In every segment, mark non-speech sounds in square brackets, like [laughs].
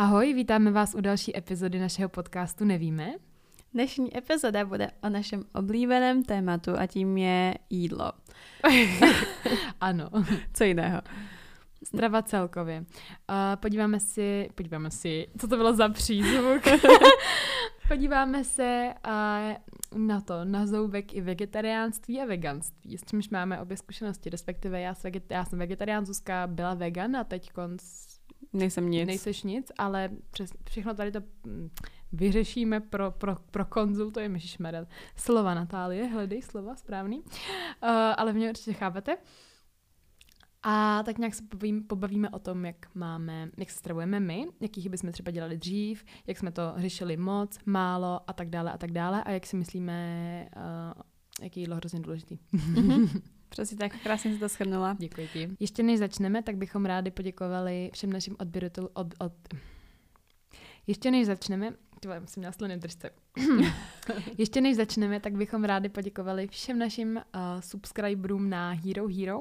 Ahoj, vítáme vás u další epizody našeho podcastu Nevíme. Dnešní epizoda bude o našem oblíbeném tématu a tím je jídlo. [laughs] ano. Co jiného? Strava celkově. Uh, podíváme si, podíváme si, co to bylo za přízvuk. [laughs] podíváme se uh, na to, na zoubek i vegetariánství a veganství, s čímž máme obě zkušenosti, respektive já, veget- já jsem vegetarián, Zuzka byla vegan a teď konc Nejsem nic. Nejseš nic, ale přes, všechno tady to mm, vyřešíme pro, pro, pro konzultujeme, ježišmarel. Slova Natálie, hledej slova, správný. Uh, ale mě určitě chápete. A tak nějak se pobavím, pobavíme o tom, jak máme, jak se stravujeme my, jakých bychom třeba dělali dřív, jak jsme to řešili moc, málo a tak dále a tak dále a jak si myslíme, uh, jaký jídlo hrozně důležitý. Mm-hmm. [laughs] Přesně tak, krásně si to shrnula. Děkuji ti. Ještě než začneme, tak bychom rádi poděkovali všem našim odběratelům od, od... Ještě než začneme, Tyhle, jsem měla sliny držce. [laughs] Ještě než začneme, tak bychom rádi poděkovali všem našim uh, subscriberům na Hero Hero.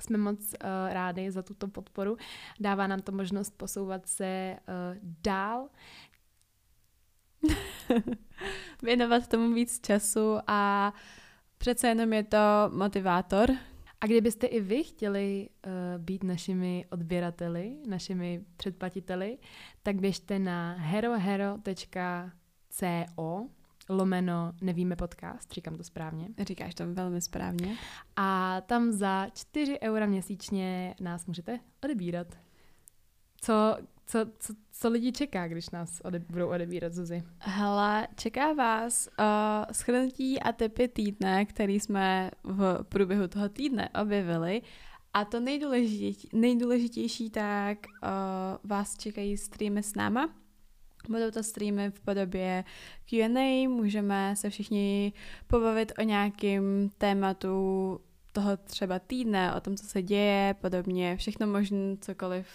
Jsme moc uh, rádi za tuto podporu. Dává nám to možnost posouvat se uh, dál. [laughs] Věnovat tomu víc času a přece jenom je to motivátor. A kdybyste i vy chtěli uh, být našimi odběrateli, našimi předplatiteli, tak běžte na herohero.co lomeno nevíme podcast, říkám to správně. Říkáš to velmi správně. A tam za 4 eura měsíčně nás můžete odebírat. Co, co, co, co lidi čeká, když nás ode, budou odebírat, Zuzi? Hele, čeká vás uh, schrnutí a typy týdne, který jsme v průběhu toho týdne objevili. A to nejdůležitější, nejdůležitější tak uh, vás čekají streamy s náma. Budou to streamy v podobě Q&A, můžeme se všichni pobavit o nějakém tématu toho třeba týdne, o tom, co se děje, podobně, všechno možné, cokoliv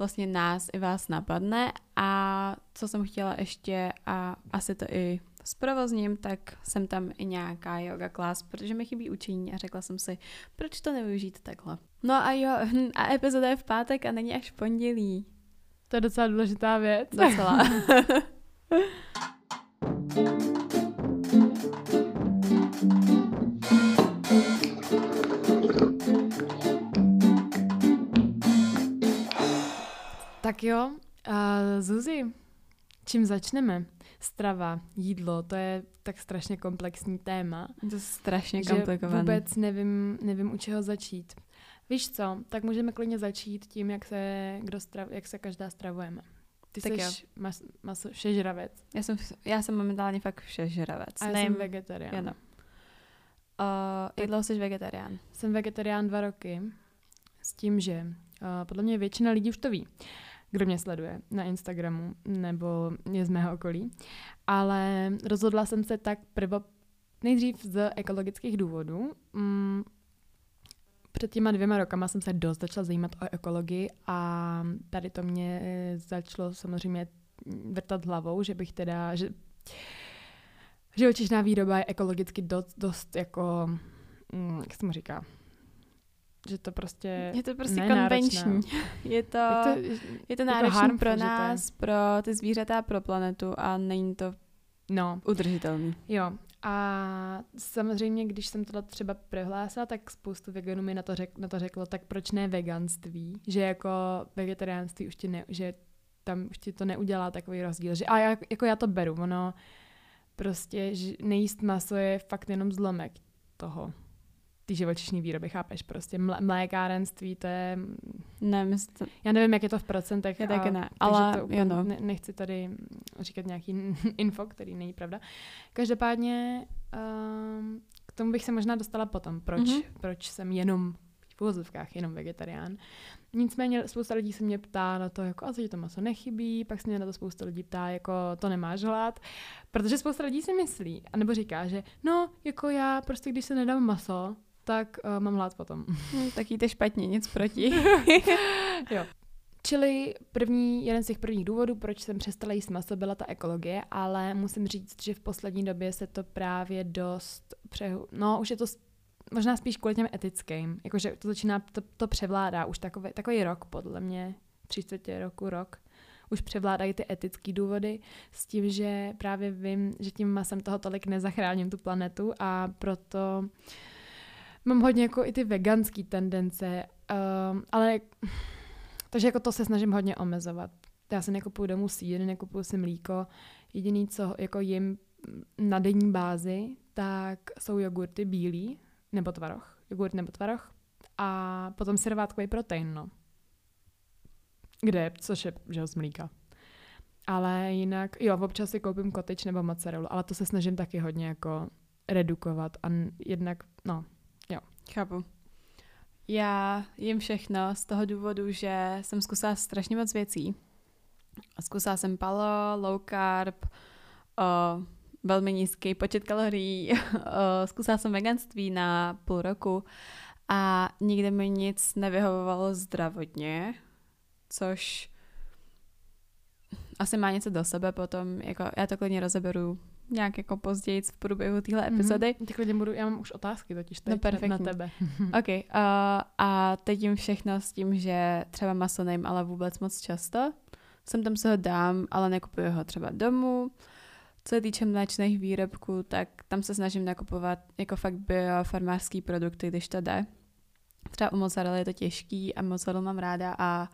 vlastně nás i vás napadne a co jsem chtěla ještě a asi to i zprovozním, tak jsem tam i nějaká yoga class, protože mi chybí učení a řekla jsem si, proč to nevyužít takhle. No a jo, [laughs] a epizoda je v pátek a není až v pondělí. To je docela důležitá věc. Docela. [laughs] [laughs] tak jo, uh, Zuzi, čím začneme? Strava, jídlo, to je tak strašně komplexní téma. To je strašně komplikované. vůbec nevím, nevím, u čeho začít. Víš co, tak můžeme klidně začít tím, jak se, kdo strav, jak se každá stravujeme. Ty Tak jsi mas, maso, všežravec. Já jsem, já jsem momentálně fakt všežravec. A já jsem vegetarián. Uh, jak dlouho jsi vegetarián? Jsem vegetarián dva roky s tím, že uh, podle mě většina lidí už to ví, kdo mě sleduje na Instagramu nebo je z mého okolí. Ale rozhodla jsem se tak prvo nejdřív z ekologických důvodů. Mm, před těma dvěma rokama jsem se dost začala zajímat o ekologii a tady to mě začalo samozřejmě vrtat hlavou, že bych teda, že živočišná výroba je ekologicky dost, dost jako, mm, jak se mu říká, že to prostě Je to prostě konvenční. [laughs] Je to, je to, je to náročné pro nás, pro ty zvířata, pro planetu a není to no. udržitelný. Jo, a samozřejmě, když jsem tohle třeba prohlásila, tak spoustu veganů mi na to, řek, na to řeklo, tak proč ne veganství? Že jako vegetariánství už ti ne, že tam už ti to neudělá takový rozdíl. Že, a já, jako já to beru, ono prostě že nejíst maso je fakt jenom zlomek toho ty živočišní výroby, chápeš? Prostě mlé, mlékárenství, to je... Ne, myslím to... Já nevím, jak je to v procentech. Já taky ne, ale to jo no. ne, nechci tady říkat nějaký [laughs] info, který není pravda. Každopádně um, k tomu bych se možná dostala potom, proč, mm-hmm. proč jsem jenom v uvozovkách jenom vegetarián. Nicméně spousta lidí se mě ptá na to, jako, a co ti to maso nechybí, pak se mě na to spousta lidí ptá, jako, to nemáš hlad, protože spousta lidí si myslí, anebo říká, že no, jako já prostě, když se nedám maso, tak uh, mám hlad potom. [laughs] Hmm, tak jíte špatně, nic proti. [laughs] jo. Čili první, jeden z těch prvních důvodů, proč jsem přestala jíst maso, byla ta ekologie, ale musím říct, že v poslední době se to právě dost přehu... No, už je to možná spíš kvůli těm etickým. Jakože to začíná, to, to převládá už takový, takový rok, podle mě, tři čtvrtě roku, rok. už převládají ty etické důvody s tím, že právě vím, že tím masem toho tolik nezachráním tu planetu a proto mám hodně jako i ty veganské tendence, um, ale [sighs] takže jako to se snažím hodně omezovat. Já si nekupuju domů sír, nekupuju si mlíko. Jediný, co jako jim na denní bázi, tak jsou jogurty bílý, nebo tvaroh. Jogurt nebo tvaroh. A potom servátkový protein, no. Kde, což je, že z mlíka. Ale jinak, jo, občas si koupím kotič nebo mozzarellu, ale to se snažím taky hodně jako redukovat a jednak, no. Chápu. Já jim všechno z toho důvodu, že jsem zkusila strašně moc věcí. Zkusila jsem palo, low carb, o, velmi nízký počet kalorií, [laughs] o, zkusila jsem veganství na půl roku a nikdy mi nic nevyhovovalo zdravotně, což asi má něco do sebe potom, jako já to klidně rozeberu nějak jako později v průběhu téhle mhm. epizody. Mm-hmm. klidně budu, já mám už otázky totiž teď no, na tebe. [laughs] [laughs] ok, uh, a teď jim všechno s tím, že třeba maso nejím, ale vůbec moc často. Jsem tam se ho dám, ale nekupuju ho třeba domů. Co se týče mléčných výrobků, tak tam se snažím nakupovat jako fakt biofarmářský produkty, když to jde. Třeba u mozzarella je to těžký a mozzarella mám ráda a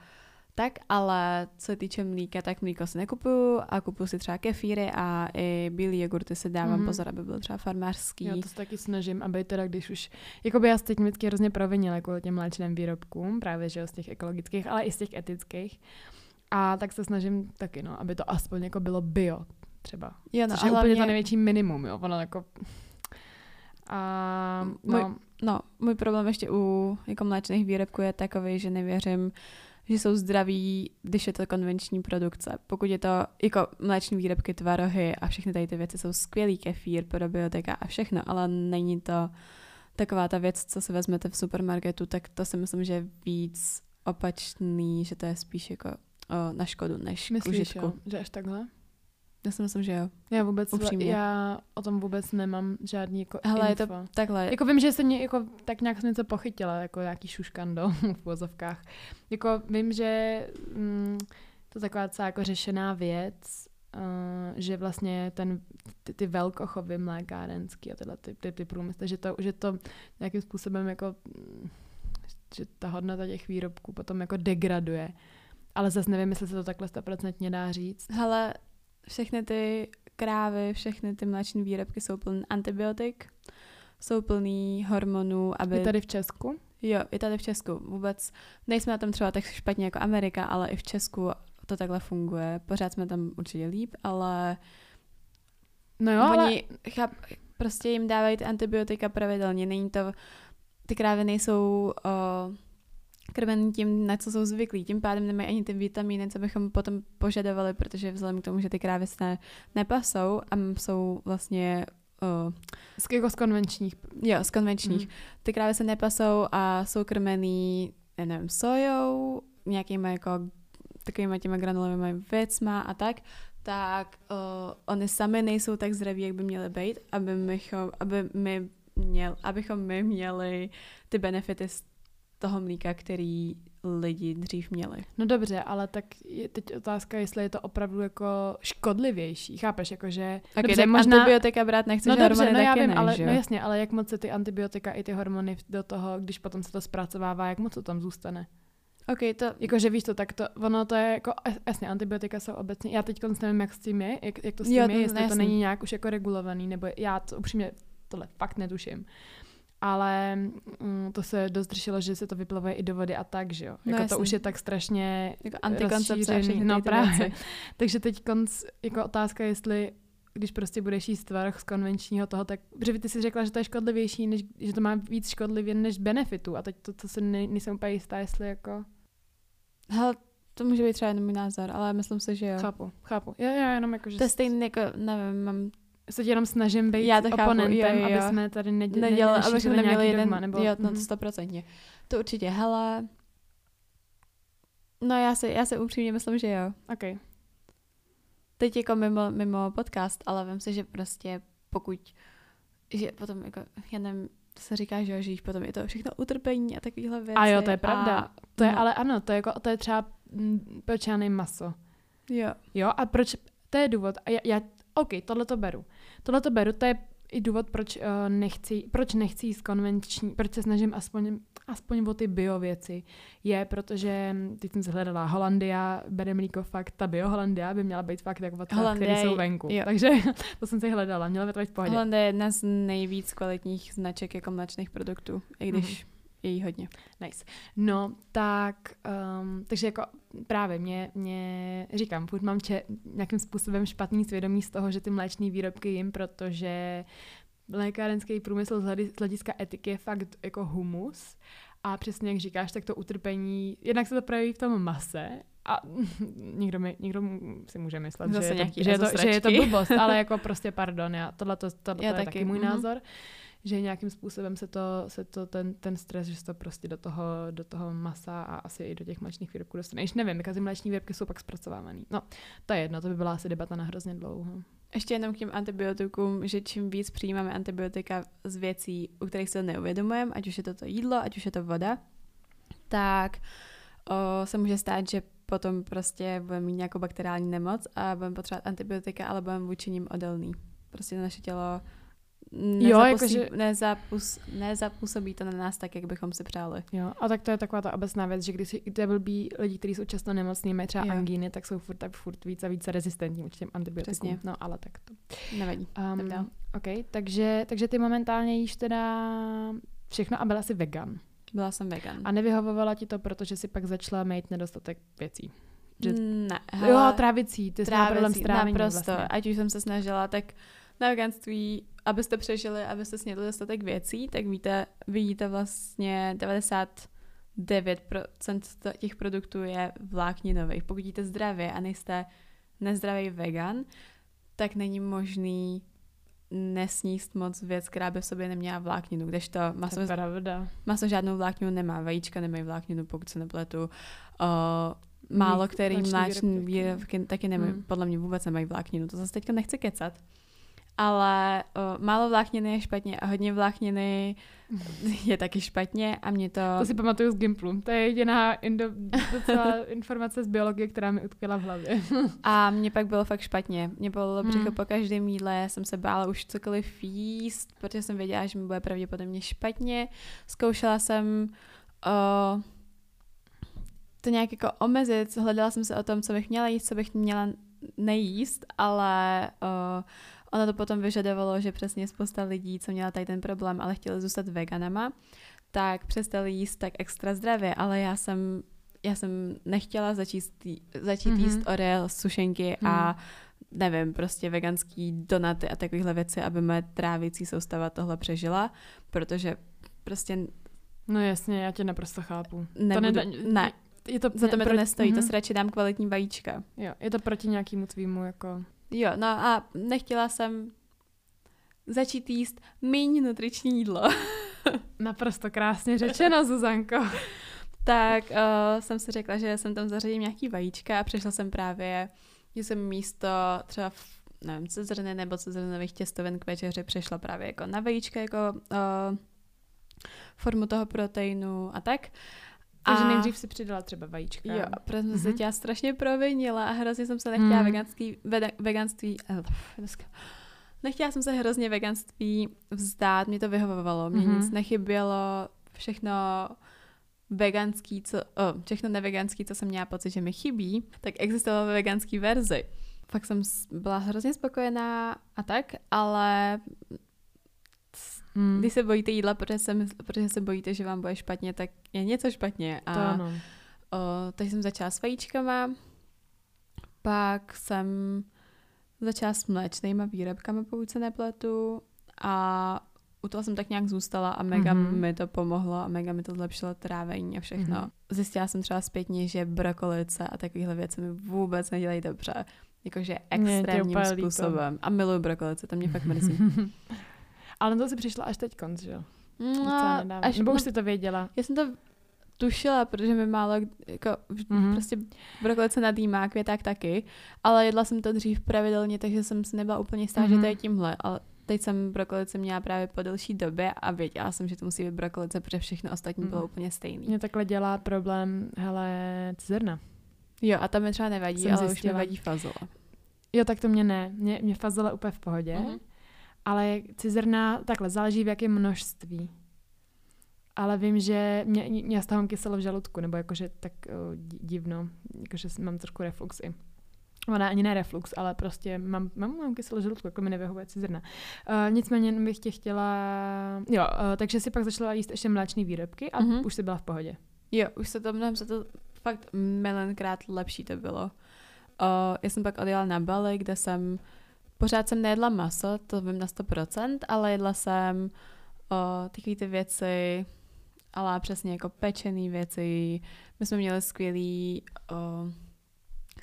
tak, ale co se týče mlíka, tak mlíko si nekupuju a kupuju si třeba kefíry a i bílý jogurty se dávám mm-hmm. pozor, aby byl třeba farmářský. Já to se taky snažím, aby teda když už, jako by já se teď vždycky hrozně provinila jako těm mléčným výrobkům, právě že z těch ekologických, ale i z těch etických. A tak se snažím taky, no, aby to aspoň jako bylo bio třeba. Jo, no, což je hlavně... úplně to největší minimum, jo. Ono jako... A, no. Můj, no, můj problém ještě u jako mléčných výrobků je takový, že nevěřím, že jsou zdraví, když je to konvenční produkce. Pokud je to jako mléční výrobky, tvarohy a všechny tady ty věci jsou skvělý, kefír, probiotika a všechno, ale není to taková ta věc, co si vezmete v supermarketu, tak to si myslím, že je víc opačný, že to je spíš jako o, na škodu než Myslíš, k užitku. Jo, že až takhle? Já si myslím, že jo. Já vůbec, Upřímně. já o tom vůbec nemám žádný jako Hele, info. je to takhle. Jako vím, že jsem mě, jako, tak nějak jsem něco pochytila, jako nějaký šuškando [laughs] v vozovkách. Jako vím, že mm, to je taková celá jako řešená věc, uh, že vlastně ten, ty, ty velkochovy mlékárenský a tyhle ty, ty, ty průmysly, že to, že to nějakým způsobem jako, že ta hodnota těch výrobků potom jako degraduje. Ale zase nevím, jestli se to takhle stoprocentně dá říct. Hele, všechny ty krávy, všechny ty mléční výrobky jsou plné antibiotik, jsou plný hormonů, aby... Je tady v Česku? Jo, i tady v Česku. Vůbec nejsme na tom třeba tak špatně jako Amerika, ale i v Česku to takhle funguje. Pořád jsme tam určitě líp, ale... No jo, Oni ale... cháp, prostě jim dávají ty antibiotika pravidelně. Není to... Ty krávy nejsou... Uh, krmený tím, na co jsou zvyklí. Tím pádem nemají ani ty vitamíny, co bychom potom požadovali, protože vzhledem k tomu, že ty krávy se nepasou a jsou vlastně Uh, z, jako z konvenčních. Jo, z konvenčních. Mm. Ty krávy se nepasou a jsou krmený, nevím, sojou, nějakýma jako takovými těma granulovými věcma a tak, tak uh, oni sami nejsou tak zdraví, jak by měly být, aby, mychom, aby my měl, abychom my měli ty benefity z toho mlíka, který lidi dřív měli. No dobře, ale tak je teď otázka, jestli je to opravdu jako škodlivější. Chápeš, jakože... Tak dobře, možná... antibiotika brát nechceš, no dobře, no já vím, ne, ale že? no jasně, ale jak moc se ty antibiotika i ty hormony do toho, když potom se to zpracovává, jak moc to tam zůstane? Ok, to... Jakože víš to, tak to, ono to je jako, jasně, antibiotika jsou obecně, já teď nevím, jak s tím je, jak, jak to s tím jo, je, jestli jasný. to není nějak už jako regulovaný, nebo já to upřímně tohle fakt netuším ale mm, to se dost řešilo, že se to vyplavuje i do vody a tak, že jo. No jako to už je tak strašně jako antikoncepce no právě. Takže teď konc, jako otázka, jestli když prostě budeš jíst tvarh z konvenčního toho, tak, protože ty si řekla, že to je škodlivější, než, že to má víc škodlivě než benefitů a teď to, co se ne, nejsem úplně jistá, jestli jako... Hele, to může být třeba jenom můj názor, ale myslím si, že jo. Chápu, chápu. Já, já jenom jako, že... To je stejný, jako, nevím, mám se tě jenom snažím být Já to oponentem, chápu, jo, jo. aby jsme tady neděli, nedělali, aby jsme neměli jeden, dogma, nebo... Jo, no mhm. stoprocentně. To určitě, hele, no já si, já si upřímně myslím, že jo. Ok. Teď jako mimo, mimo podcast, ale vím si, že prostě pokud, že potom jako, já nevím, to se říká, že že potom je to všechno utrpení a takovýhle věci. A jo, to je pravda. A, to je, no. ale ano, to je, jako, to je třeba, mm, proč já maso Jo. Jo, a proč, to je důvod, a já, já OK, tohle to beru. Tohle to beru, to je i důvod, proč uh, nechci, proč nechci jíst konvenční, proč se snažím aspoň, aspoň o ty bio věci, je, protože teď jsem hledala Holandia, bere mlíko fakt, ta bio Holandia by měla být fakt jako které jsou venku. Jo. Takže [laughs] to jsem si hledala, měla by to být v pohodě. Holandia je jedna z nejvíc kvalitních značek jako mléčných produktů, i když mm-hmm je jí hodně. Nice. No, tak, um, takže jako právě mě, mě říkám, furt mám če, nějakým způsobem špatný svědomí z toho, že ty mléčné výrobky jim, protože lékárenský průmysl z hlediska etiky je fakt jako humus a přesně jak říkáš, tak to utrpení, jednak se to projeví v tom mase a [laughs] někdo, mi, někdo si může myslet, že je, to, že, je to, že je to blbost, ale [laughs] jako prostě pardon, já, tohle, to, já to je taky, taky můj mm-hmm. názor že nějakým způsobem se to, se to ten, ten stres, že se to prostě do toho, do toho masa a asi i do těch mléčných výrobků dostane. Již nevím, jaké ty mléční výrobky jsou pak zpracovávané. No, to je jedno, to by byla asi debata na hrozně dlouho. Ještě jenom k těm antibiotikům, že čím víc přijímáme antibiotika z věcí, u kterých se neuvědomujeme, ať už je to to jídlo, ať už je to voda, tak o, se může stát, že potom prostě budeme mít nějakou bakteriální nemoc a budeme potřebovat antibiotika, ale budeme vůči ním odolný. Prostě naše tělo jo, jakože... nezapus, nezapůsobí to na nás tak, jak bychom si přáli. Jo, a tak to je taková ta obecná věc, že když si ty blbí lidi, kteří jsou často nemocní, mají třeba jo. angíny, tak jsou furt, tak furt víc a více rezistentní vůči těm antibiotikům. Přesně. No, ale tak to. Nevadí. Um, OK, takže, takže ty momentálně jíš teda všechno a byla jsi vegan. Byla jsem vegan. A nevyhovovala ti to, protože si pak začala mít nedostatek věcí. Že... Ne. Hele, jo, trávicí, ty jsi problém s trávením naprosto. Vlastně. Ať už jsem se snažila, tak na veganství abyste přežili, abyste snědli dostatek věcí, tak víte, vidíte vlastně 99% těch produktů je vlákninových. Pokud jíte zdravě a nejste nezdravý vegan, tak není možný nesníst moc věc, která by v sobě neměla vlákninu, kdežto maso, to pravda. maso žádnou vlákninu nemá, vajíčka nemají vlákninu, pokud se nepletu. Uh, málo který mláčný výrobky taky nemají, hmm. podle mě vůbec nemají vlákninu. To zase teďka nechci kecat ale o, málo vlákniny je špatně a hodně vlákniny [laughs] je taky špatně a mě to... To si pamatuju z Gimplu. To je jediná indo, [laughs] informace z biologie, která mi utkvěla v hlavě. [laughs] a mě pak bylo fakt špatně. Mě bylo hmm. břicho po každém jídle, jsem se bála už cokoliv jíst, protože jsem věděla, že mi bude pravděpodobně špatně. Zkoušela jsem o, to nějak jako omezit, hledala jsem se o tom, co bych měla jíst, co bych měla nejíst, ale o, Ono to potom vyžadovalo, že přesně spousta lidí, co měla tady ten problém, ale chtěli zůstat veganama, tak přestali jíst tak extra zdravě, ale já jsem, já jsem nechtěla začít, začít mm-hmm. jíst orel, sušenky mm. a nevím, prostě veganský donaty a takovéhle věci, aby moje trávicí soustava tohle přežila, protože prostě... No jasně, já tě naprosto chápu. Nebudu, to ne, ne, je to, za to mi to nestojí, mm-hmm. to mhm. si radši dám kvalitní vajíčka. Jo, je to proti nějakému tvýmu jako Jo, no a nechtěla jsem začít jíst méně nutriční jídlo. [laughs] Naprosto krásně řečeno, Zuzanko. tak uh, jsem si řekla, že jsem tam zařadím nějaký vajíčka a přišla jsem právě, že jsem místo třeba v, nevím, cezrny nebo cezrnových těstovin k večeři přešla právě jako na vajíčka, jako uh, formu toho proteinu a tak. Takže a... nejdřív si přidala třeba vajíčka. Jo, protože jsem mm-hmm. se tě strašně provinila a hrozně jsem se nechtěla mm. veganský, veda, veganství, uh, nechtěla jsem se hrozně veganství vzdát, mě to vyhovovalo, mě mm-hmm. nic nechybělo, všechno veganský, co, oh, všechno neveganský, co jsem měla pocit, že mi chybí, tak existovalo ve veganský verzi. Fakt jsem byla hrozně spokojená a tak, ale Hmm. Když se bojíte jídla, protože se, protože se bojíte, že vám bude špatně, tak je něco špatně. A, to ano. O, takže jsem začala s vajíčkama, pak jsem začala s mléčnýma výrobkami, pokud se nepletu. A u toho jsem tak nějak zůstala a mega mm-hmm. mi to pomohlo a mega mi to zlepšilo trávení a všechno. Mm-hmm. Zjistila jsem třeba zpětně, že brokolice a takovéhle věci mi vůbec nedělají dobře. Jakože extrémním způsobem. Líto. A miluju brokolice, to mě fakt mrzí. [laughs] Ale na to si přišla až teď konc, že jo? No, až, Nebo už jsi to věděla? Já jsem to tušila, protože mi málo, jako mm-hmm. prostě brokolice nadýmá, květák taky, ale jedla jsem to dřív pravidelně, takže jsem si nebyla úplně jistá, mm-hmm. že to je mhm. tímhle, ale teď jsem brokolice měla právě po delší době a věděla jsem, že to musí být brokolice, protože všechno ostatní mm. bylo úplně stejné. Mě takhle dělá problém, hele, zrna. Jo, a tam mi třeba nevadí, Jsem ale už mi zjistila. vadí fazole. Jo, tak to mě ne. Mě, mě fazole úplně v pohodě. Mhm. Ale cizrna, takhle, záleží v jakém množství. Ale vím, že mě, z toho mám kyselo v žaludku, nebo jakože tak o, di- divno, jakože mám trošku reflux i. Ona ani ne reflux, ale prostě mám, mám, mám kyselo žaludku, jako mi nevyhovuje cizrna. Uh, nicméně bych tě chtěla... Jo, uh, takže si pak začala jíst ještě mléčné výrobky a Mhm. už jsi byla v pohodě. Jo, už se to mnohem se to fakt milionkrát lepší to bylo. Uh, já jsem pak odjela na Bali, kde jsem pořád jsem nejedla maso, to vím na 100%, ale jedla jsem uh, takové ty věci, ale přesně jako pečený věci. My jsme měli skvělý uh,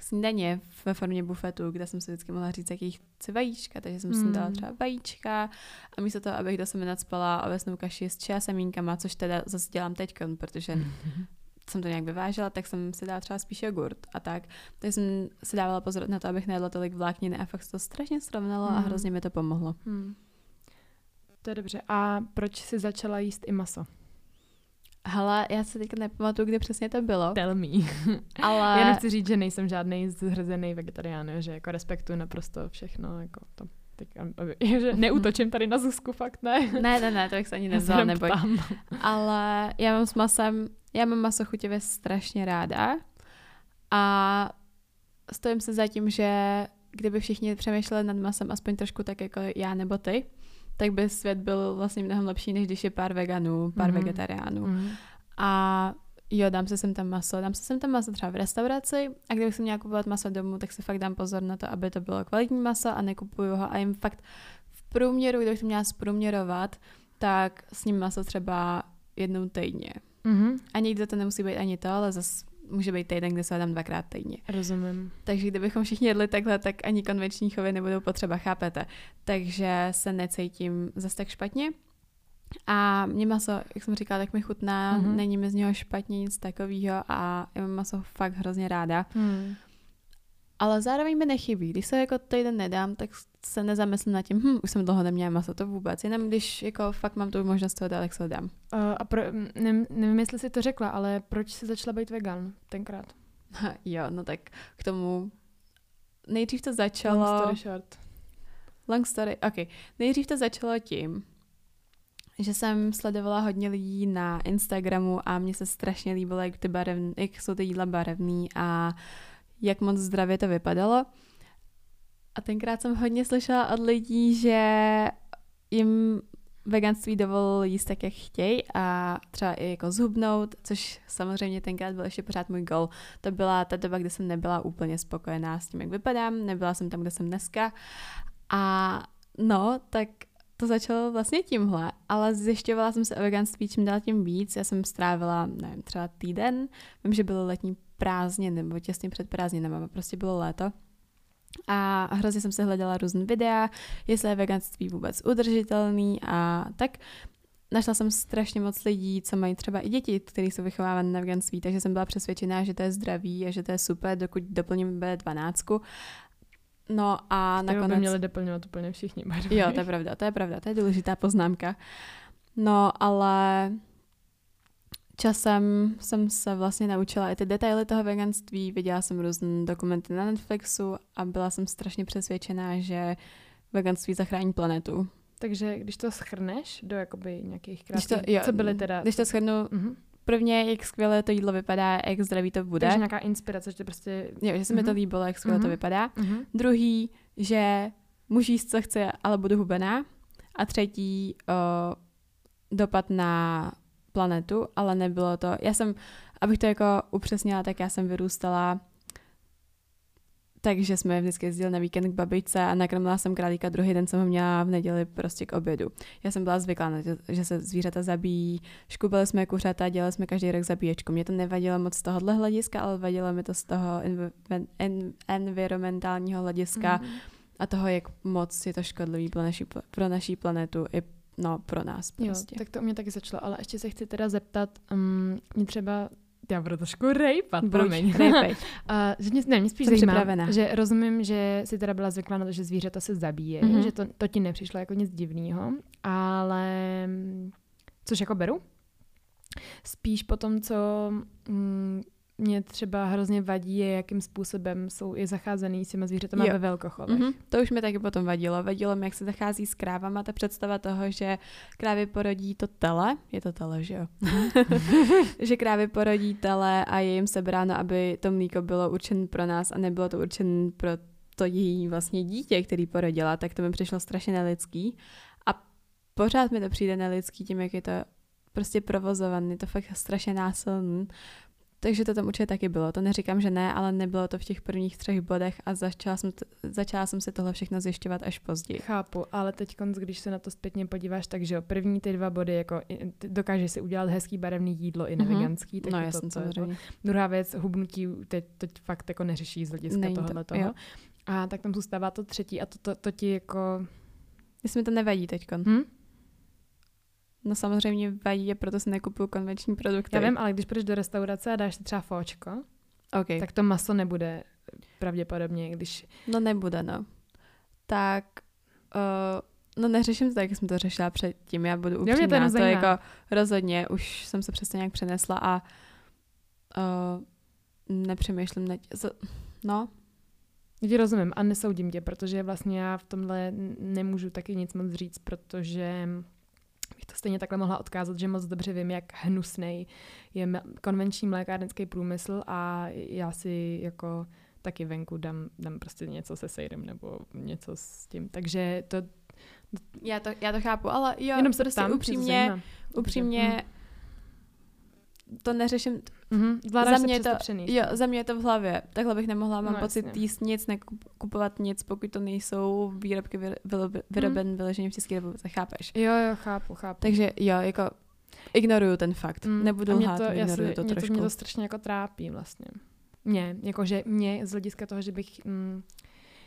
snídaně ve formě bufetu, kde jsem si vždycky mohla říct, jaký chci vajíčka, takže jsem si Mm. dala třeba vajíčka a místo toho, abych do sebe nadspala ovesnou kaši s chia semínkama, což teda zase dělám teď, protože [laughs] jsem to nějak vyvážela, tak jsem si dala třeba spíš jogurt a tak. Takže jsem si dávala pozor na to, abych nejedla tolik vlákniny a fakt se to strašně srovnalo a Mhm. hrozně mi to pomohlo. Hmm. To je dobře. A proč jsi začala jíst i maso? Hele, já si teďka nepamatuju, kde přesně to bylo, Tell me. [laughs] ale... Já nechci říct, že nejsem žádný zhrzený vegetarián, že jako respektuju naprosto všechno, jako to. Aby, [laughs] že neútočím tady na Zuzku, fakt ne. Ne, ne, ne, to bych se ani [laughs] se jenom neboj. Ale já mám s masem, já mám maso chutivě strašně ráda a stojím se za tím, že kdyby všichni přemýšleli nad masem aspoň trošku tak jako já nebo ty, tak by svět byl vlastně mnohem lepší, než když je pár veganů, pár Mhm. mm. vegetariánů. Mm. A jo, dám se sem tam maso, dám se sem tam maso třeba v restauraci a kdybych si měla kupovat maso domů, tak si fakt dám pozor na to, aby to bylo kvalitní maso a nekupuju ho a jim fakt v průměru, kdybych to měla zprůměrovat, tak s ním maso třeba jednou týdně. Mm-hmm. A někdy to nemusí být ani to, ale zase může být týden, kde se dám dvakrát týdně. Rozumím. Takže kdybychom všichni jedli takhle, tak ani konvenční chovy nebudou potřeba, chápete? Takže se necítím zase tak špatně. A mě maso, jak jsem říkala, tak mi chutná, Mhm. mm-hmm. není mi z něho špatně nic takového a já mám maso fakt hrozně ráda. Hmm. Ale zároveň mi nechybí. Když se jako týden nedám, tak se nezamyslím nad tím, hm, už jsem dlouho neměla maso, to vůbec. Jenom když jako fakt mám tu možnost toho dát, tak se ho dám. Uh, a pro, ne, nevím, jestli jsi to řekla, ale proč jsi začala být vegan tenkrát? jo, no tak k tomu nejdřív to Long začalo... story short. Long story, ok. Nejdřív to začalo tím, že jsem sledovala hodně lidí na Instagramu a mně se strašně líbilo, jak, ty barevn, jak jsou ty jídla barevný a jak moc zdravě to vypadalo. A tenkrát jsem hodně slyšela od lidí, že jim veganství dovolilo jíst tak, jak chtějí a třeba i jako zhubnout, což samozřejmě tenkrát byl ještě pořád můj goal. To byla ta doba, kdy jsem nebyla úplně spokojená s tím, jak vypadám, nebyla jsem tam, kde jsem dneska a no, tak to začalo vlastně tímhle, ale zjišťovala jsem se o veganství čím dál tím víc. Já jsem strávila, nevím, třeba týden, vím, že bylo letní prázdniny, nebo těsně před prázdninami, prostě bylo léto. A hrozně jsem se hledala různé videa, jestli je veganství vůbec udržitelný a tak. Našla jsem strašně moc lidí, co mají třeba i děti, které jsou vychovávané na veganství, takže jsem byla přesvědčená, že to je zdravý a že to je super, dokud doplním B12. No a Kterou nakonec... by měli doplňovat úplně všichni. way. Jo, to je pravda, to je pravda, to je důležitá poznámka. No, ale časem jsem se vlastně naučila i ty detaily toho veganství, viděla jsem různé dokumenty na Netflixu a byla jsem strašně přesvědčená, že veganství zachrání planetu. Takže když to schrneš do jakoby nějakých Když krátkých, to, jo, co byly teda... Když to shrnu, Mhm. prvně, jak skvěle to jídlo vypadá, jak zdravý to bude. Takže nějaká inspirace, že to prostě... Jo, že se mi to Mhm. líbilo, jak skvěle to Mhm. vypadá. Mhm. Druhý, že můžu jíst, co chci, ale budu hubená. A třetí, o, dopad na planetu, ale nebylo to... Já jsem, abych to jako upřesnila, tak já jsem vyrůstala takže jsme vždycky jezdili na víkend k babičce a nakrmila jsem králíka, druhý den jsem ho měla v neděli prostě k obědu. Já jsem byla zvyklá na to, že se zvířata zabíjí, škubali jsme kuřata, dělali jsme každý rok zabíječku. Mě to nevadilo moc z tohohle hlediska, ale vadilo mi to z toho env- en- environmentálního hlediska Mhm. a toho, jak moc je to škodlivý pro naši, pro naší planetu i no, pro nás prostě. Jo, tak to u mě taky začalo, ale ještě se chci teda zeptat, um, mě třeba, já budu trošku rejpat, Buď, promiň. rejpej. [laughs] Uh, že mě, ne, mě spíš Jsem zajímá, připravená. že rozumím, že si teda byla zvyklá na to, že zvířata se zabíjejí, Mhm. že to, to ti nepřišlo jako nic divného, ale mm, což jako beru. Spíš po tom, co mm, mě třeba hrozně vadí, je, jakým způsobem jsou i zacházený s těma zvířatama ve velkochovech. Mm-hmm. To už mi taky potom vadilo. Vadilo mi, jak se zachází s krávama, ta představa toho, že krávy porodí to tele, je to tele, že jo? Mhm. [laughs] že krávy porodí tele a je jim sebráno, aby to mlíko bylo určené pro nás a nebylo to určené pro to její vlastně dítě, který porodila, tak to mi přišlo strašně nelidský. A pořád mi to přijde nelidský tím, jak je to prostě provozovaný, to fakt strašně násilný. Takže to tam určitě taky bylo. To neříkám, že ne, ale nebylo to v těch prvních třech bodech a začala jsem, t- začala jsem se tohle všechno zjišťovat až později. Chápu, ale teď, když se na to zpětně podíváš, takže jo, první ty dva body, jako dokáže si udělat hezký barevný jídlo i neveganský. Mm-hmm. No jasně, to, samozřejmě. Druhá věc, hubnutí teď, teď fakt jako neřeší z hlediska tohohle toho. A tak tam zůstává to třetí a to, to, to ti jako... Jestli mi to nevadí teď. Hm? No samozřejmě vadí a proto si nekupuju konvenční produkty. Já vím, ale když půjdeš do restaurace a dáš si třeba fóčko, okay. tak to maso nebude pravděpodobně, když... No nebude, no. Tak, uh, no neřeším to tak, jak jsem to řešila předtím, já budu upřímná. To, to jako rozhodně, už jsem se přesně nějak přenesla a uh, nepřemýšlím, ne, no, ti rozumím a nesoudím tě, protože vlastně já v tomhle nemůžu taky nic moc říct, protože bych to stejně takhle mohla odkázat, že moc dobře vím, jak hnusný je konvenční mlékárnický průmysl a já si jako taky venku dám, dám prostě něco se sejrem nebo něco s tím. Takže to... Já to, já to chápu, ale jo, Jenom se prostě tam, upřímně, upřímně to neřeším. Mm-hmm. za mě to, jo, za mě je to v hlavě. Takhle bych nemohla, mám no, pocit jasně. jíst nic, nekupovat nic, pokud to nejsou výrobky vyroben mm. vyloženě v České republice, chápeš? Jo, jo, chápu, chápu. Takže jo, jako ignoruju ten fakt. Mm. Nebudu lhát, to, ignoruju jasně, to mě trošku. To, mě to strašně jako trápí vlastně. Mě, jakože mě z hlediska toho, že bych, mm,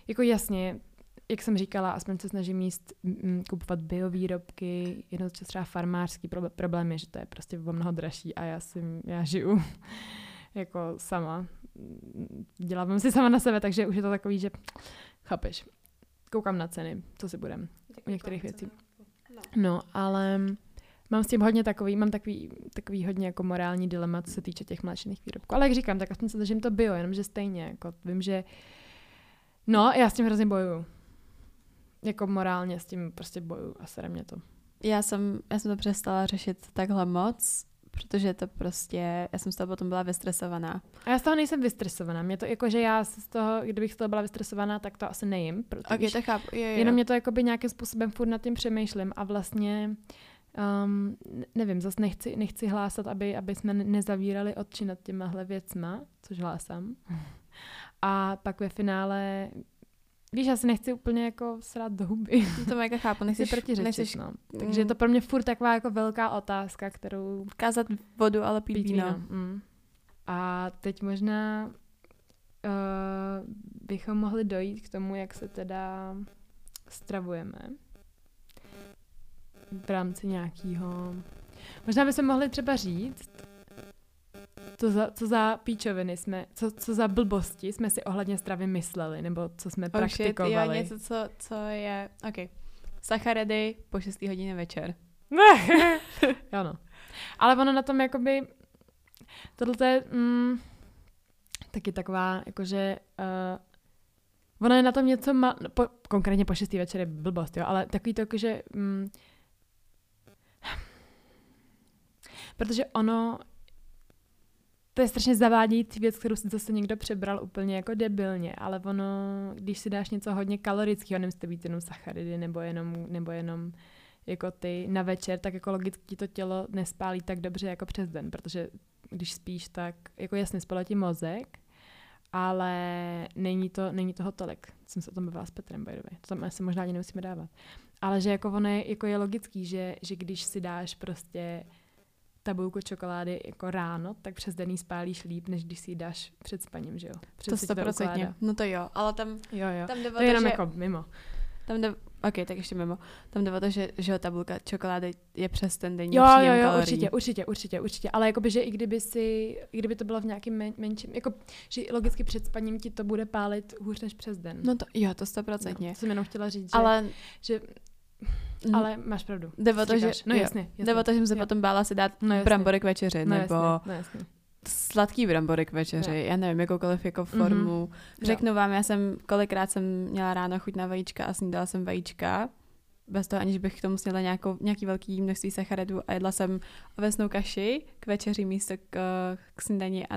jako jasně, jak jsem říkala, aspoň se snažím jíst, m, kupovat biovýrobky, jednoznačně třeba farmářský problém je, že to je prostě o mnoho dražší a já si, já žiju [laughs] jako sama. Dělám si sama na sebe, takže už je to takový, že chápeš. Koukám na ceny, co si budem u některých věcí. No. no, ale mám s tím hodně takový, mám takový, takový hodně jako morální dilema, co se týče těch mléčných výrobků. Ale jak říkám, tak aspoň se držím to bio, jenomže stejně, jako vím, že No, já s tím hrozně bojuju jako morálně s tím prostě boju a sere mě to. Já jsem, já jsem to přestala řešit takhle moc, protože to prostě, já jsem z toho potom byla vystresovaná. A já z toho nejsem vystresovaná. Mě to jako, že já z toho, kdybych z toho byla vystresovaná, tak to asi nejím. Protože okay, to chápu. Jo, jo. Jenom mě to jako by nějakým způsobem furt nad tím přemýšlím a vlastně um, nevím, zase nechci, nechci hlásat, aby, aby jsme nezavírali oči nad těmahle věcma, což hlásám. [laughs] A pak ve finále Víš, já si nechci úplně jako srát do huby. To mega chápu, nechci protiřečit, nechceš, no. Takže je to pro mě furt taková jako velká otázka, kterou... Kázat vodu, ale pít, pít víno. víno. Mm. A teď možná uh, bychom mohli dojít k tomu, jak se teda stravujeme v rámci nějakého... Možná bychom mohli třeba říct, co za, co za píčoviny jsme, co, co za blbosti jsme si ohledně stravy mysleli, nebo co jsme oh praktikovali. Shit, jo, něco, co, co je, ok. Sacharidy po 6 hodině večer. [laughs] jo no. Ale ono na tom jakoby, tohle je mm, taky taková, jakože uh, ono je na tom něco, ma, no, po, konkrétně po 6 večer je blbost, jo, ale takový to, jakože mm, [sighs] protože ono to je strašně zavádějící věc, kterou si zase někdo přebral úplně jako debilně, ale ono, když si dáš něco hodně kalorického, nemusíte být jenom sacharidy nebo jenom, nebo jenom jako ty na večer, tak jako logicky to tělo nespálí tak dobře jako přes den, protože když spíš, tak jako jasně spala ti mozek, ale není, to, není toho tolik. Jsem se o tom bavila s Petrem, way. To tam asi možná ani nemusíme dávat. Ale že jako ono je, jako je logický, že, že když si dáš prostě tabulku čokolády jako ráno, tak přes den spálíš líp, než když si ji dáš před spaním, že jo? Přes to stoprocentně. No to jo, ale tam, jo, jo. tam jde to je jenom že... jako mimo. Tam jde, ok, tak ještě mimo. Tam jde o to, že, že tabulka čokolády je přes ten den. Jo, jo, jo, kalorií. určitě, určitě, určitě, určitě. Ale jakoby, že i kdyby si, i kdyby to bylo v nějakým men, menším, jako, že logicky před spaním ti to bude pálit hůř než přes den. No to, jo, to stoprocentně. No, to jsem jenom chtěla říct, ale, že, že Mm. Ale máš pravdu. Jde o to, že, no jasně, jasně. Jde to, že jsem se jo. potom bála si dát no, brambory k večeři, no, nebo jasně, no, jasně. sladký brambory k večeři, Jo. já nevím, jakoukoliv jako formu. Jo. Řeknu vám, já jsem, kolikrát jsem měla ráno chuť na vajíčka a snídala jsem vajíčka, bez toho, aniž bych k tomu sněla nějakou, nějaký velký množství sacharidů a jedla jsem ovesnou kaši k večeři místo k, k snídani a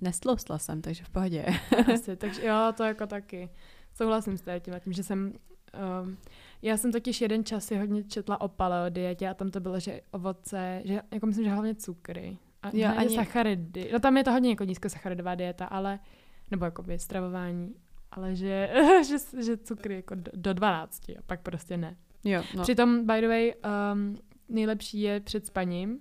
nestloustla jsem, takže v pohodě. Asi, takže jo, to jako taky. Souhlasím s tím, tím, že jsem... Um, já jsem totiž jeden čas si hodně četla o paleo dietě a tam to bylo, že ovoce, že jako myslím, že hlavně cukry. A Jo, ani- sacharidy. No tam je to hodně jako nízkosacharidová dieta, ale, nebo jako stravování, ale že, [laughs] že, že cukry jako do, do 12 a pak prostě ne. Jo, no. Přitom, by the way, um, nejlepší je před spaním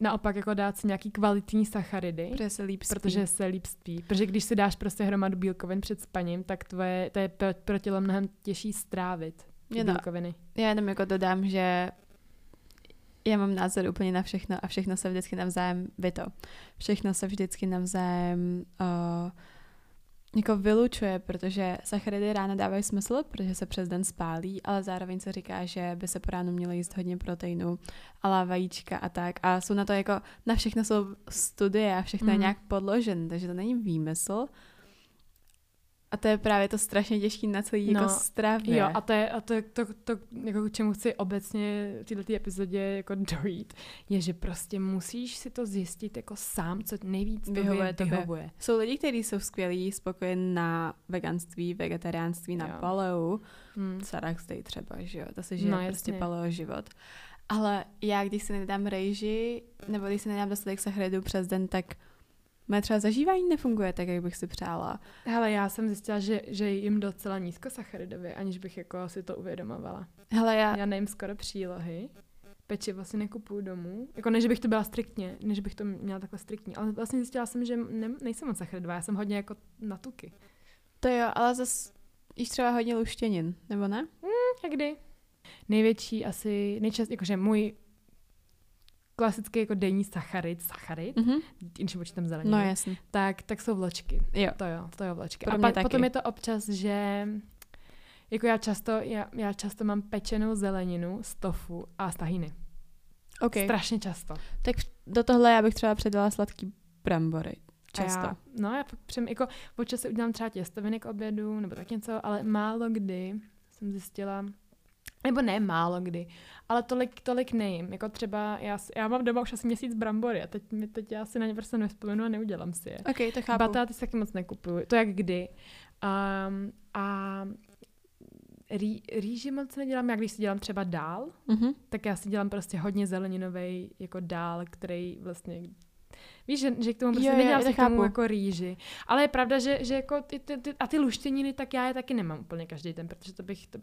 naopak jako dát si nějaký kvalitní sacharidy, Protože se líp spí. protože se líp spí. Protože když si dáš prostě hromadu bílkovin před spaním, tak tvoje, to je pro tělo mnohem těžší strávit ty no. bílkoviny. Já jenom jako dodám, že já mám názor úplně na všechno a všechno se vždycky navzájem vyto. Všechno se vždycky navzájem uh, jako vylučuje, protože sacharidy ráno dávají smysl, protože se přes den spálí, ale zároveň se říká, že by se po ránu mělo jíst hodně proteinu, ale vajíčka a tak. A jsou na to jako, na všechno jsou studie a všechno mm. je Mhm. nějak podložen, takže to není výmysl. A to je právě to strašně těžké na celý No, jako stravě. Jo, a to je a to, to, to, jako k čemu chci obecně v této epizodě jako dojít, je, že prostě musíš si to zjistit jako sám, co nejvíc Vyhovuje vyhovuje, tobě. vyhovuje. Jsou lidi, kteří jsou skvělí, spokojení na veganství, vegetariánství, na Jo. paleu. Hmm. Sarah Day třeba, že jo, to se žije No, prostě paleo život. Ale já, když si nedám rejži, nebo když si nedám dostatek sacharidů přes den, tak moje třeba zažívání nefunguje tak, jak bych si přála. Hele, já jsem zjistila, že, že jim docela nízkosacharidově, aniž bych jako si to uvědomovala. Hele, já, Já nejím skoro přílohy. Pečivo si nekupuju domů. Jako ne, že bych to byla striktně, než bych to měla takhle striktně. Ale vlastně zjistila jsem, že ne, nejsem moc sacharidová. Já jsem hodně jako na tuky. to jo, ale zas jíš třeba hodně luštěnin, nebo ne? Někdy. Největší asi, nejčast, jakože můj klasický jako denní sacharid, sacharid, Mhm. když počítám zeleninu, No jasně. tak, tak jsou vločky. Jo. To jo, to jo vločky. Pro A pak, taky. potom je to občas, že jako já často, já, já často mám pečenou zeleninu z tofu a z tahiny. Okay. Strašně často. Tak do tohle já bych třeba přidala sladký brambory. Často. A já, no já pak přem, jako občas si udělám třeba těstoviny k obědu, nebo tak něco, ale málo kdy jsem zjistila, nebo ne málo kdy, ale tolik, tolik nejím. Jako třeba, já, já mám doma už asi měsíc brambory a teď, mi- teď já si na ně prostě nevzpomenu a neudělám si je. OK, to chápu. Batáty si taky moc nekupuju, to jak kdy. Um, a rý, rýži moc nedělám, já když si dělám třeba dál, Mhm. tak já si dělám prostě hodně zeleninový jako dál, který vlastně Víš, že, že k tomu prostě Jo, jo, nedělám si to k tomu jako rýži. Ale je pravda, že, že jako ty, ty, ty, a ty luštěniny, tak já je taky nemám úplně každý den, protože to bych, to,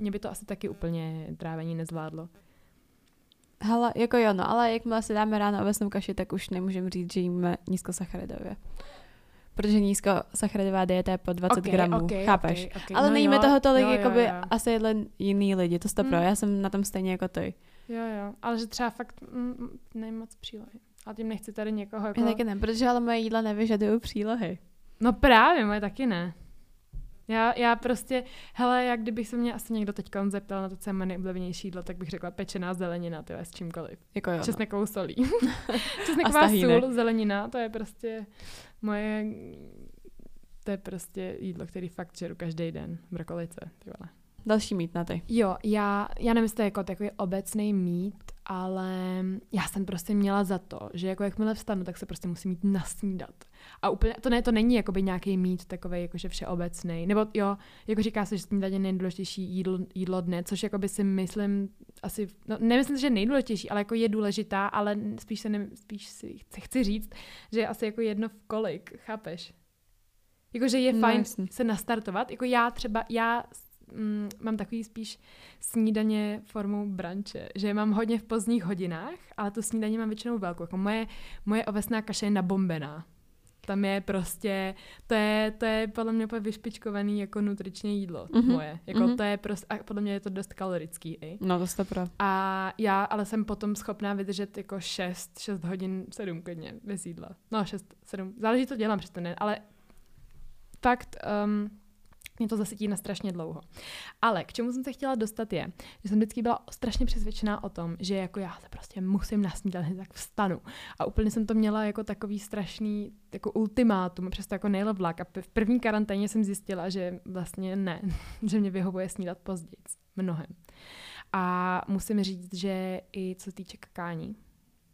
mě- by to asi taky úplně trávení nezvládlo. Hele, jako jo, no, ale jakmile si dáme ráno ovesnou kaši, tak už nemůžeme říct, že jíme nízkosacharidově. Protože nízkosacharidová dieta je po 20 Ok, gramů, ok, chápeš? ok, ok. Ale No nejíme jo, toho tolik, jo, jo, jakoby jo. asi jedlen jiný lidi, to stopro, Hmm. já jsem na tom stejně jako ty. Jo, jo, ale že třeba fakt mm, nevím moc přílohy. A tím nechci tady někoho jako... Já taky ne, protože ale moje jídla nevyžadují přílohy. No právě, moje taky ne. Já, já prostě, hele, jak kdybych se mě asi někdo teď zeptal na to, co je moje nejoblíbenější jídlo, tak bych řekla pečená zelenina, ty s čímkoliv. Jako jo. Česnekovou solí. Česneková sůl, zelenina, to je prostě moje, to je prostě jídlo, který fakt žeru každý den. Brokolice, ty vole. Další mít na ty. Jo, já, já nevím, jestli to je jako takový obecný mít, ale já jsem prostě měla za to, že jako jakmile vstanu, tak se prostě musím mít nasnídat. A úplně, to, ne, to není jakoby nějaký mít takový jakože všeobecný. Nebo jo, jako říká se, že snídaně je nejdůležitější jídlo, jídlo dne, což jakoby si myslím asi, no nemyslím, že je nejdůležitější, ale jako je důležitá, ale spíš se ne, spíš si chci, chci říct, že je asi jako jedno v kolik, chápeš? Jakože je No, fajn jasně. se nastartovat. Jako já třeba, já mm, mám takový spíš snídaně formou branče, že je mám hodně v pozdních hodinách, ale tu snídaně mám většinou velkou. Jako moje, moje ovesná kaše je nabombená. Tam je prostě, to je, to je podle mě úplně vyšpičkovaný jako nutričně jídlo Mhm, moje. Jako mhm. to je prostě, a podle mě je to dost kalorický i. No to stopro. A já ale jsem potom schopná vydržet jako 6, 6 hodin, 7 klidně bez jídla. No 6, 7, záleží, co dělám přes ten den, ale fakt um, mě to zasytí na strašně dlouho. Ale k čemu jsem se chtěla dostat je, že jsem vždycky byla strašně přesvědčená o tom, že jako já se prostě musím nasnídat, tak vstanu. A úplně jsem to měla jako takový strašný jako ultimátum, přesto jako nejle vlak. A v první karanténě jsem zjistila, že vlastně ne, [laughs] že mě vyhovuje snídat později. Mnohem. A musím říct, že i co se týče kakání,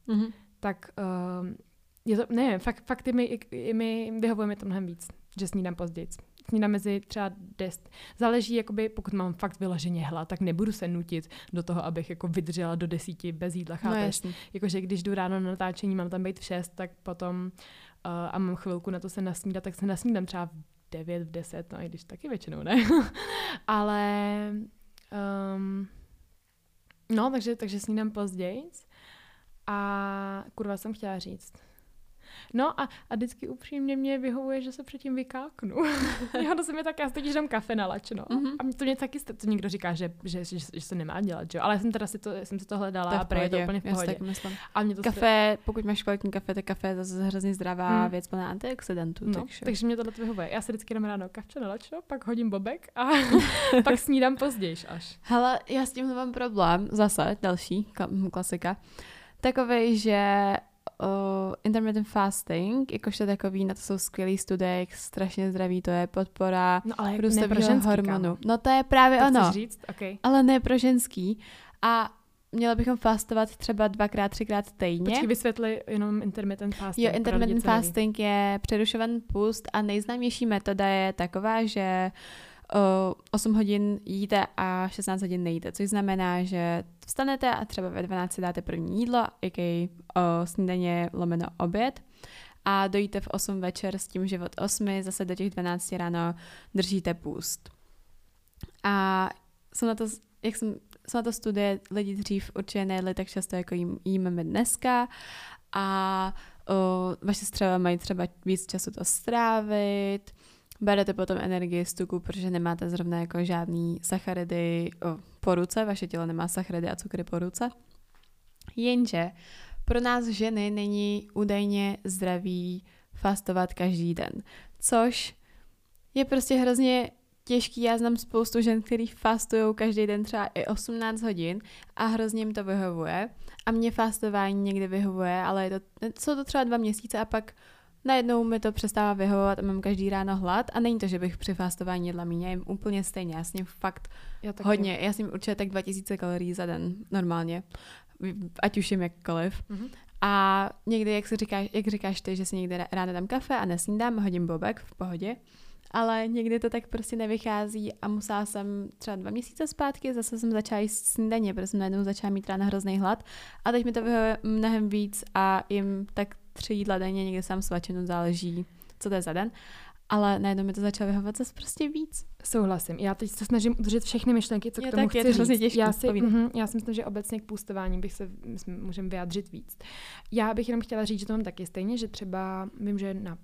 mm-hmm. tak uh, je to, ne, fakt, fakt i mi, i mi vyhovuje mi to mnohem víc, že snídám později snídám mezi třeba 10. Záleží, jakoby, pokud mám fakt vyloženě hlad, tak nebudu se nutit do toho, abych jako vydržela do desíti bez jídla, no, chápeš? No, Jakože když jdu ráno na natáčení, mám tam být v 6, tak potom uh, a mám chvilku na to se nasnídat, tak se nasnídám třeba v 9, v 10, no i když taky většinou ne. [laughs] Ale um, no, takže, takže snídám později. A kurva jsem chtěla říct. No a, a vždycky upřímně mě vyhovuje, že se předtím vykáknu. [laughs] jo, to se mi tak, já teď dám kafe na lačno. Mm-hmm. A to mě taky to někdo říká, že, že, že, že, se nemá dělat, že? ale já jsem teda si to, jsem si to hledala to a pro je to úplně v pohodě. Tak myslím. A mě to kafe, str... pokud máš kvalitní kafe, tak kafe je zase hrozně zdravá mm. věc plná antioxidantů. No, takže. takže mě tohle vyhovuje. Já si vždycky dám ráno kafe na lačno, pak hodím bobek a [laughs] pak snídám později až. Hele, já s tím mám problém, zase další klasika, takový, že uh, intermittent fasting, jakožto takový, na to jsou skvělý studie, jak strašně zdraví to je, podpora no, ale růstového hormonu. Kámo. No to je právě to ono. říct? Okay. Ale ne pro ženský. A měli bychom fastovat třeba dvakrát, třikrát týdně. Počkej, vysvětli jenom intermittent fasting. Jo, intermittent fasting je přerušovaný půst a nejznámější metoda je taková, že uh, 8 hodin jíte a 16 hodin nejíte, což znamená, že vstanete a třeba ve 12 dáte první jídlo, jaký uh, snídaně lomeno oběd a dojíte v 8 večer s tím, že od 8 zase do těch 12 ráno držíte půst. A jsou na to, jak jsem, jsou na to studie, lidi dřív určitě nejedli tak často, jako jím, jíme dneska a uh, vaše střeva mají třeba víc času to strávit, berete potom energii z tuku, protože nemáte zrovna jako žádný sacharidy po ruce, vaše tělo nemá sacharidy a cukry po ruce. Jenže pro nás ženy není údajně zdravý fastovat každý den, což je prostě hrozně těžký. Já znám spoustu žen, který fastují každý den třeba i 18 hodin a hrozně jim to vyhovuje. A mě fastování někdy vyhovuje, ale je to, jsou to třeba dva měsíce a pak najednou mi to přestává vyhovovat a mám každý ráno hlad a není to, že bych při fastování jedla míně, jim úplně stejně, já s ním fakt já taky. hodně, já s ním určitě tak 2000 kalorií za den normálně, ať už jim jakkoliv. Mm-hmm. A někdy, jak, si říkáš, jak říkáš ty, že si někdy ráno dám kafe a nesnídám, hodím bobek v pohodě, ale někdy to tak prostě nevychází a musela jsem třeba dva měsíce zpátky, zase jsem začala jíst snídaně, protože jsem najednou začala mít ráno hrozný hlad a teď mi to vyhovuje mnohem víc a jim tak tři jídla denně, někde sám svačinu, záleží, co to je za den. Ale najednou mi to začalo vyhovovat zase prostě víc. Souhlasím. Já teď se snažím udržet všechny myšlenky, co je, k tomu tak, chci je to říct. Těžký, já, si, mm, já si myslím, že obecně k půstování bych se můžeme vyjádřit víc. Já bych jenom chtěla říct, že to mám taky stejně, že třeba vím, že na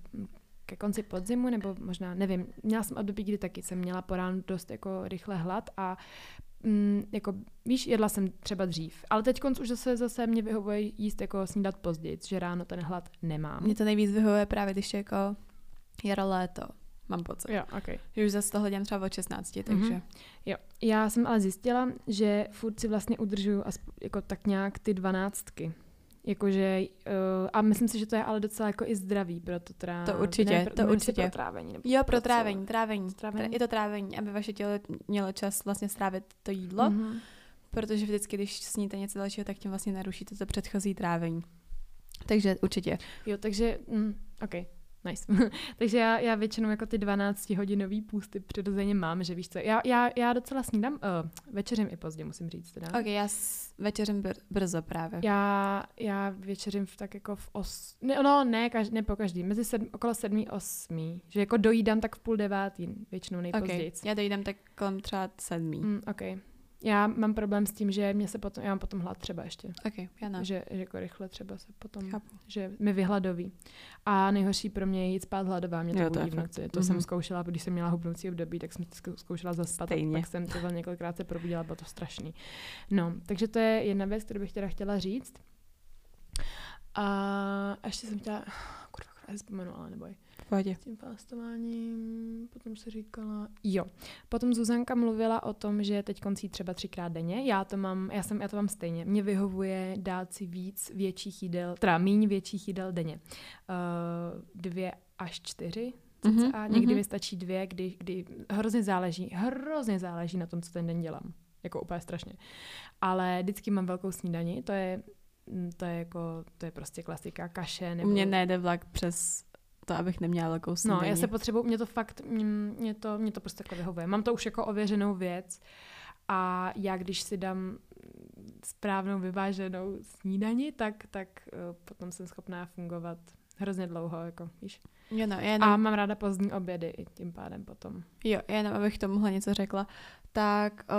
ke konci podzimu, nebo možná, nevím, měla jsem období, kdy taky jsem měla po ránu dost jako rychle hlad a mm, jako, víš, jedla jsem třeba dřív, ale teď už zase, zase mě vyhovuje jíst jako snídat později, že ráno ten hlad nemám. Mě to nejvíc vyhovuje právě, když je jako jaro, léto, mám pocit. Jo, okay. Že už zase to hledím třeba od 16, mhm. takže. Mm-hmm. Jo, já jsem ale zjistila, že furt si vlastně udržuju aspoň, jako tak nějak ty dvanáctky. Jakože, uh, a myslím si, že to je ale docela jako i zdravý pro to trávení. To určitě, ne, pro, to určitě. Pro trávení. Nebo jo, pro trávení, trávení. trávení. Je to trávení, aby vaše tělo mělo čas vlastně strávit to jídlo, mm-hmm. protože vždycky, když sníte něco dalšího, tak tím vlastně narušíte to předchozí trávení. Takže určitě. Jo, takže, mm, OK. Nice. [laughs] Takže já, já většinou jako ty 12-hodinový půsty přirozeně mám, že víš co, já, já, já docela snídám, uh, večeřím i pozdě, musím říct teda. Ok, já s, večeřím br- brzo právě. Já, já večeřím v, tak jako v os... Ne, no, ne, každý, ne po každý, mezi sedm, okolo sedmí, osmí. Že jako dojídám tak v půl devátý, většinou nejpozději. Okay. Já dojídám tak kolem třeba sedmí. Mm, ok. Já mám problém s tím, že mě se potom, já mám potom hlad třeba ještě. Okay, já ne. Že, že jako rychle třeba se potom, Chápu. že mi vyhladoví. A nejhorší pro mě je jít spát hladová, mě to jo, budí v noci. To mm-hmm. jsem mhm. zkoušela, když jsem měla hubnoucí období, tak jsem zkoušela zaspat. Stejně. Tak jsem to několikrát se probudila, bylo to strašný. No, takže to je jedna věc, kterou bych teda chtěla říct. A ještě jsem chtěla, [sighs] kurva, vzpomenu, ale neboj. Pohodě. S tím fastováním, potom se říkala, jo. Potom Zuzanka mluvila o tom, že teď koncí třeba třikrát denně. Já to mám, já, jsem, já to mám stejně. Mně vyhovuje dát si víc větších jídel, teda míň větších jídel denně. Uh, dvě až čtyři, Mhm, a někdy mhm. mi stačí dvě, kdy, kdy hrozně záleží, hrozně záleží na tom, co ten den dělám. Jako úplně strašně. Ale vždycky mám velkou snídani, to je, to je jako, to je prostě klasika, kaše U nebo... mě nejde vlak přes to, abych neměla velkou No, snídaní. já se potřebuji, mě to fakt, mě to, mě to prostě takhle vyhovuje. Mám to už jako ověřenou věc a já když si dám správnou vyváženou snídani, tak, tak uh, potom jsem schopná fungovat hrozně dlouho, jako, víš. Jo, no, jenom, A mám ráda pozdní obědy i tím pádem potom. jo, jenom abych tomuhle něco řekla, tak o,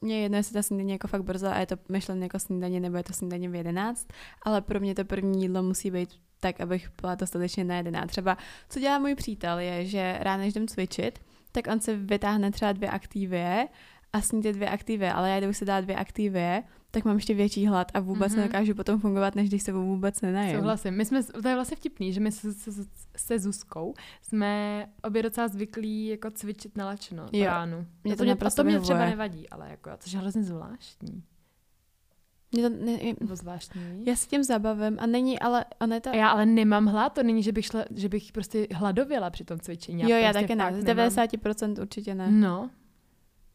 mě je jedno, jestli ta snídaně jako fakt brzo a je to myšlené jako snídaně nebo je to snídaně v 11, ale pro mě to první jídlo musí být tak, abych byla dostatečně najedená. Třeba, co dělá můj přítel, je, že ráno, než jdem cvičit, tak on se vytáhne třeba dvě aktivie a sní ty dvě aktivie, ale já kdybych si dala dvě aktivie, tak mám ještě větší hlad a vůbec Mhm. mm-hmm. nedokážu potom fungovat, než když se vůbec nenajem. Souhlasím. My jsme, to je vlastně vtipný, že my se, se, se Zuzkou jsme obě docela zvyklí jako cvičit na lačno Jo. ránu. Mě A to mě, a to mě třeba nevadí, ale jako, to je hrozně zvláštní. Mě to, ne, Nebo zvláštní. já se tím zabavím a není, ale ona je to... A já ale nemám hlad, to není, že bych, šla, že bych prostě hladověla při tom cvičení. jo, já prostě taky ne, z nemám. 90% určitě ne. No.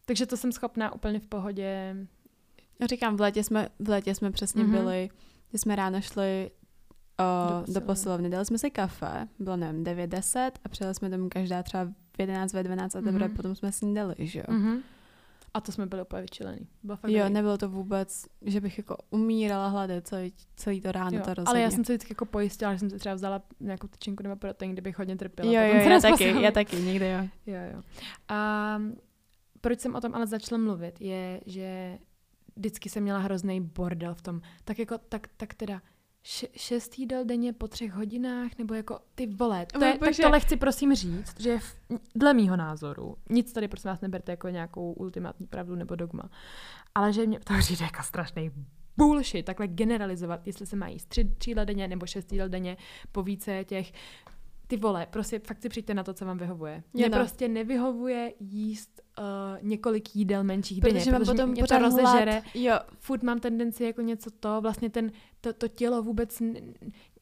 Takže to jsem schopná úplně v pohodě. Říkám, v létě jsme, v létě jsme přesně Mhm. mm-hmm. byli, že jsme ráno šli o, Do do, posilovny. dali jsme si kafe, bylo nevím, 9-10 a přijeli jsme domů každá třeba v 11, ve 12 a teprve Mhm. potom jsme snídali, že jo. Mhm. A to jsme byli úplně vyčilený. Bylo fakt Jo, dobrý. nebylo to vůbec, že bych jako umírala hlady celý, celý to ráno, Jo, to rozhodně. ale já jsem se vždycky jako pojistila, že jsem si třeba vzala nějakou tyčinku nebo protein, kdybych hodně trpěla. Jo, jo, já nás taky, já taky, někdy jo. Jo, jo. A proč jsem o tom ale začala mluvit, je, že vždycky jsem měla hrozný bordel v tom. Tak jako, tak, tak teda šest jídel denně po třech hodinách, nebo jako ty vole, to je, tak tohle chci prosím říct, že v, dle mýho názoru, nic tady prosím vás neberte jako nějakou ultimátní pravdu nebo dogma, ale že mě to přijde jako strašný bullshit, takhle generalizovat, jestli se mají tři, tři jídla denně nebo šest jídel denně po více těch ty vole, prostě fakt si přijďte na to, co vám vyhovuje. Mně no. prostě nevyhovuje jíst uh, několik jídel menších denně, Protože mám potom mě to rozežere. hlad. Jo, Furt mám tendenci jako něco to, vlastně ten, to, to tělo vůbec, mně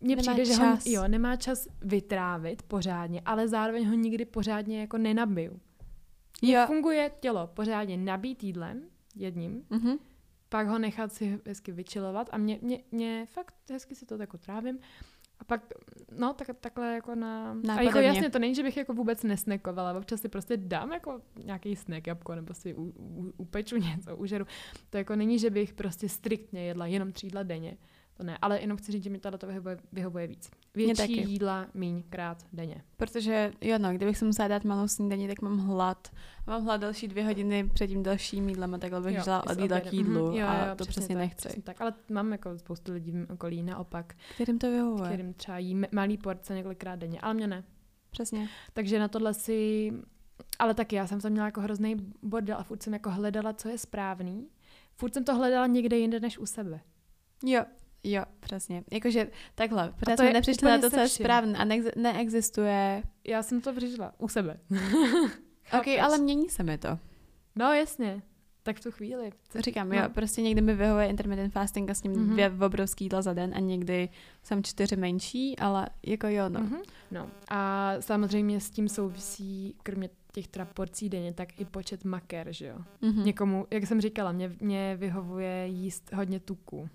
Nemá přijde, že čas. ho jo, nemá čas vytrávit pořádně, ale zároveň ho nikdy pořádně jako nenabiju. jo. Funguje tělo pořádně nabít jídlem, jedním, Mhm. pak ho nechat si hezky vyčilovat a mě, mě, mě fakt hezky si to jako trávím. A pak, no, tak, takhle jako na... A jako Nápadovně. jasně, to není, že bych jako vůbec nesnekovala, občas si prostě dám jako nějaký snack, jabko, nebo si u, u, upeču [laughs] něco, užeru. To jako není, že bych prostě striktně jedla jenom tři jídla denně. To ne, ale jenom chci říct, že mi tohle to vyhovuje, vyhovuje víc. Větší taky. jídla míň krát denně. Protože, jo no, kdybych si musela dát malou snídaní, tak mám hlad. Mám hlad další dvě hodiny před tím dalším jídlem a takhle bych Jo, s od jídla k obědem. jídlu Mhm, jo, a jo, to přesně, tak, nechci. Přesně tak, ale mám jako spoustu lidí v okolí naopak, Kterým to vyhovuje. kterým třeba jí malý porce několikrát denně, ale mě ne. Přesně. Takže na tohle si... Ale taky já jsem tam měla jako hrozný bordel a furt jsem jako hledala, co je správný. Furt jsem to hledala někde jinde než u sebe. Jo, jo, přesně. Jakože takhle, to protože jsme nepřišli na to, co je správné a neex- neexistuje. Já jsem to přišla u sebe. [laughs] [laughs] Ok, ale mění se mi to. No jasně. Tak v tu chvíli. Co říkám, No. jo, prostě někdy mi vyhovuje intermittent fasting a s ním Mhm. dvě obrovský jídla za den a někdy jsem čtyři menší, ale jako jo, no. Mhm. no. A samozřejmě s tím souvisí, kromě těch teda porcí denně, tak i počet maker, že jo. Mhm. Někomu, jak jsem říkala, mě, mě vyhovuje jíst hodně tuku.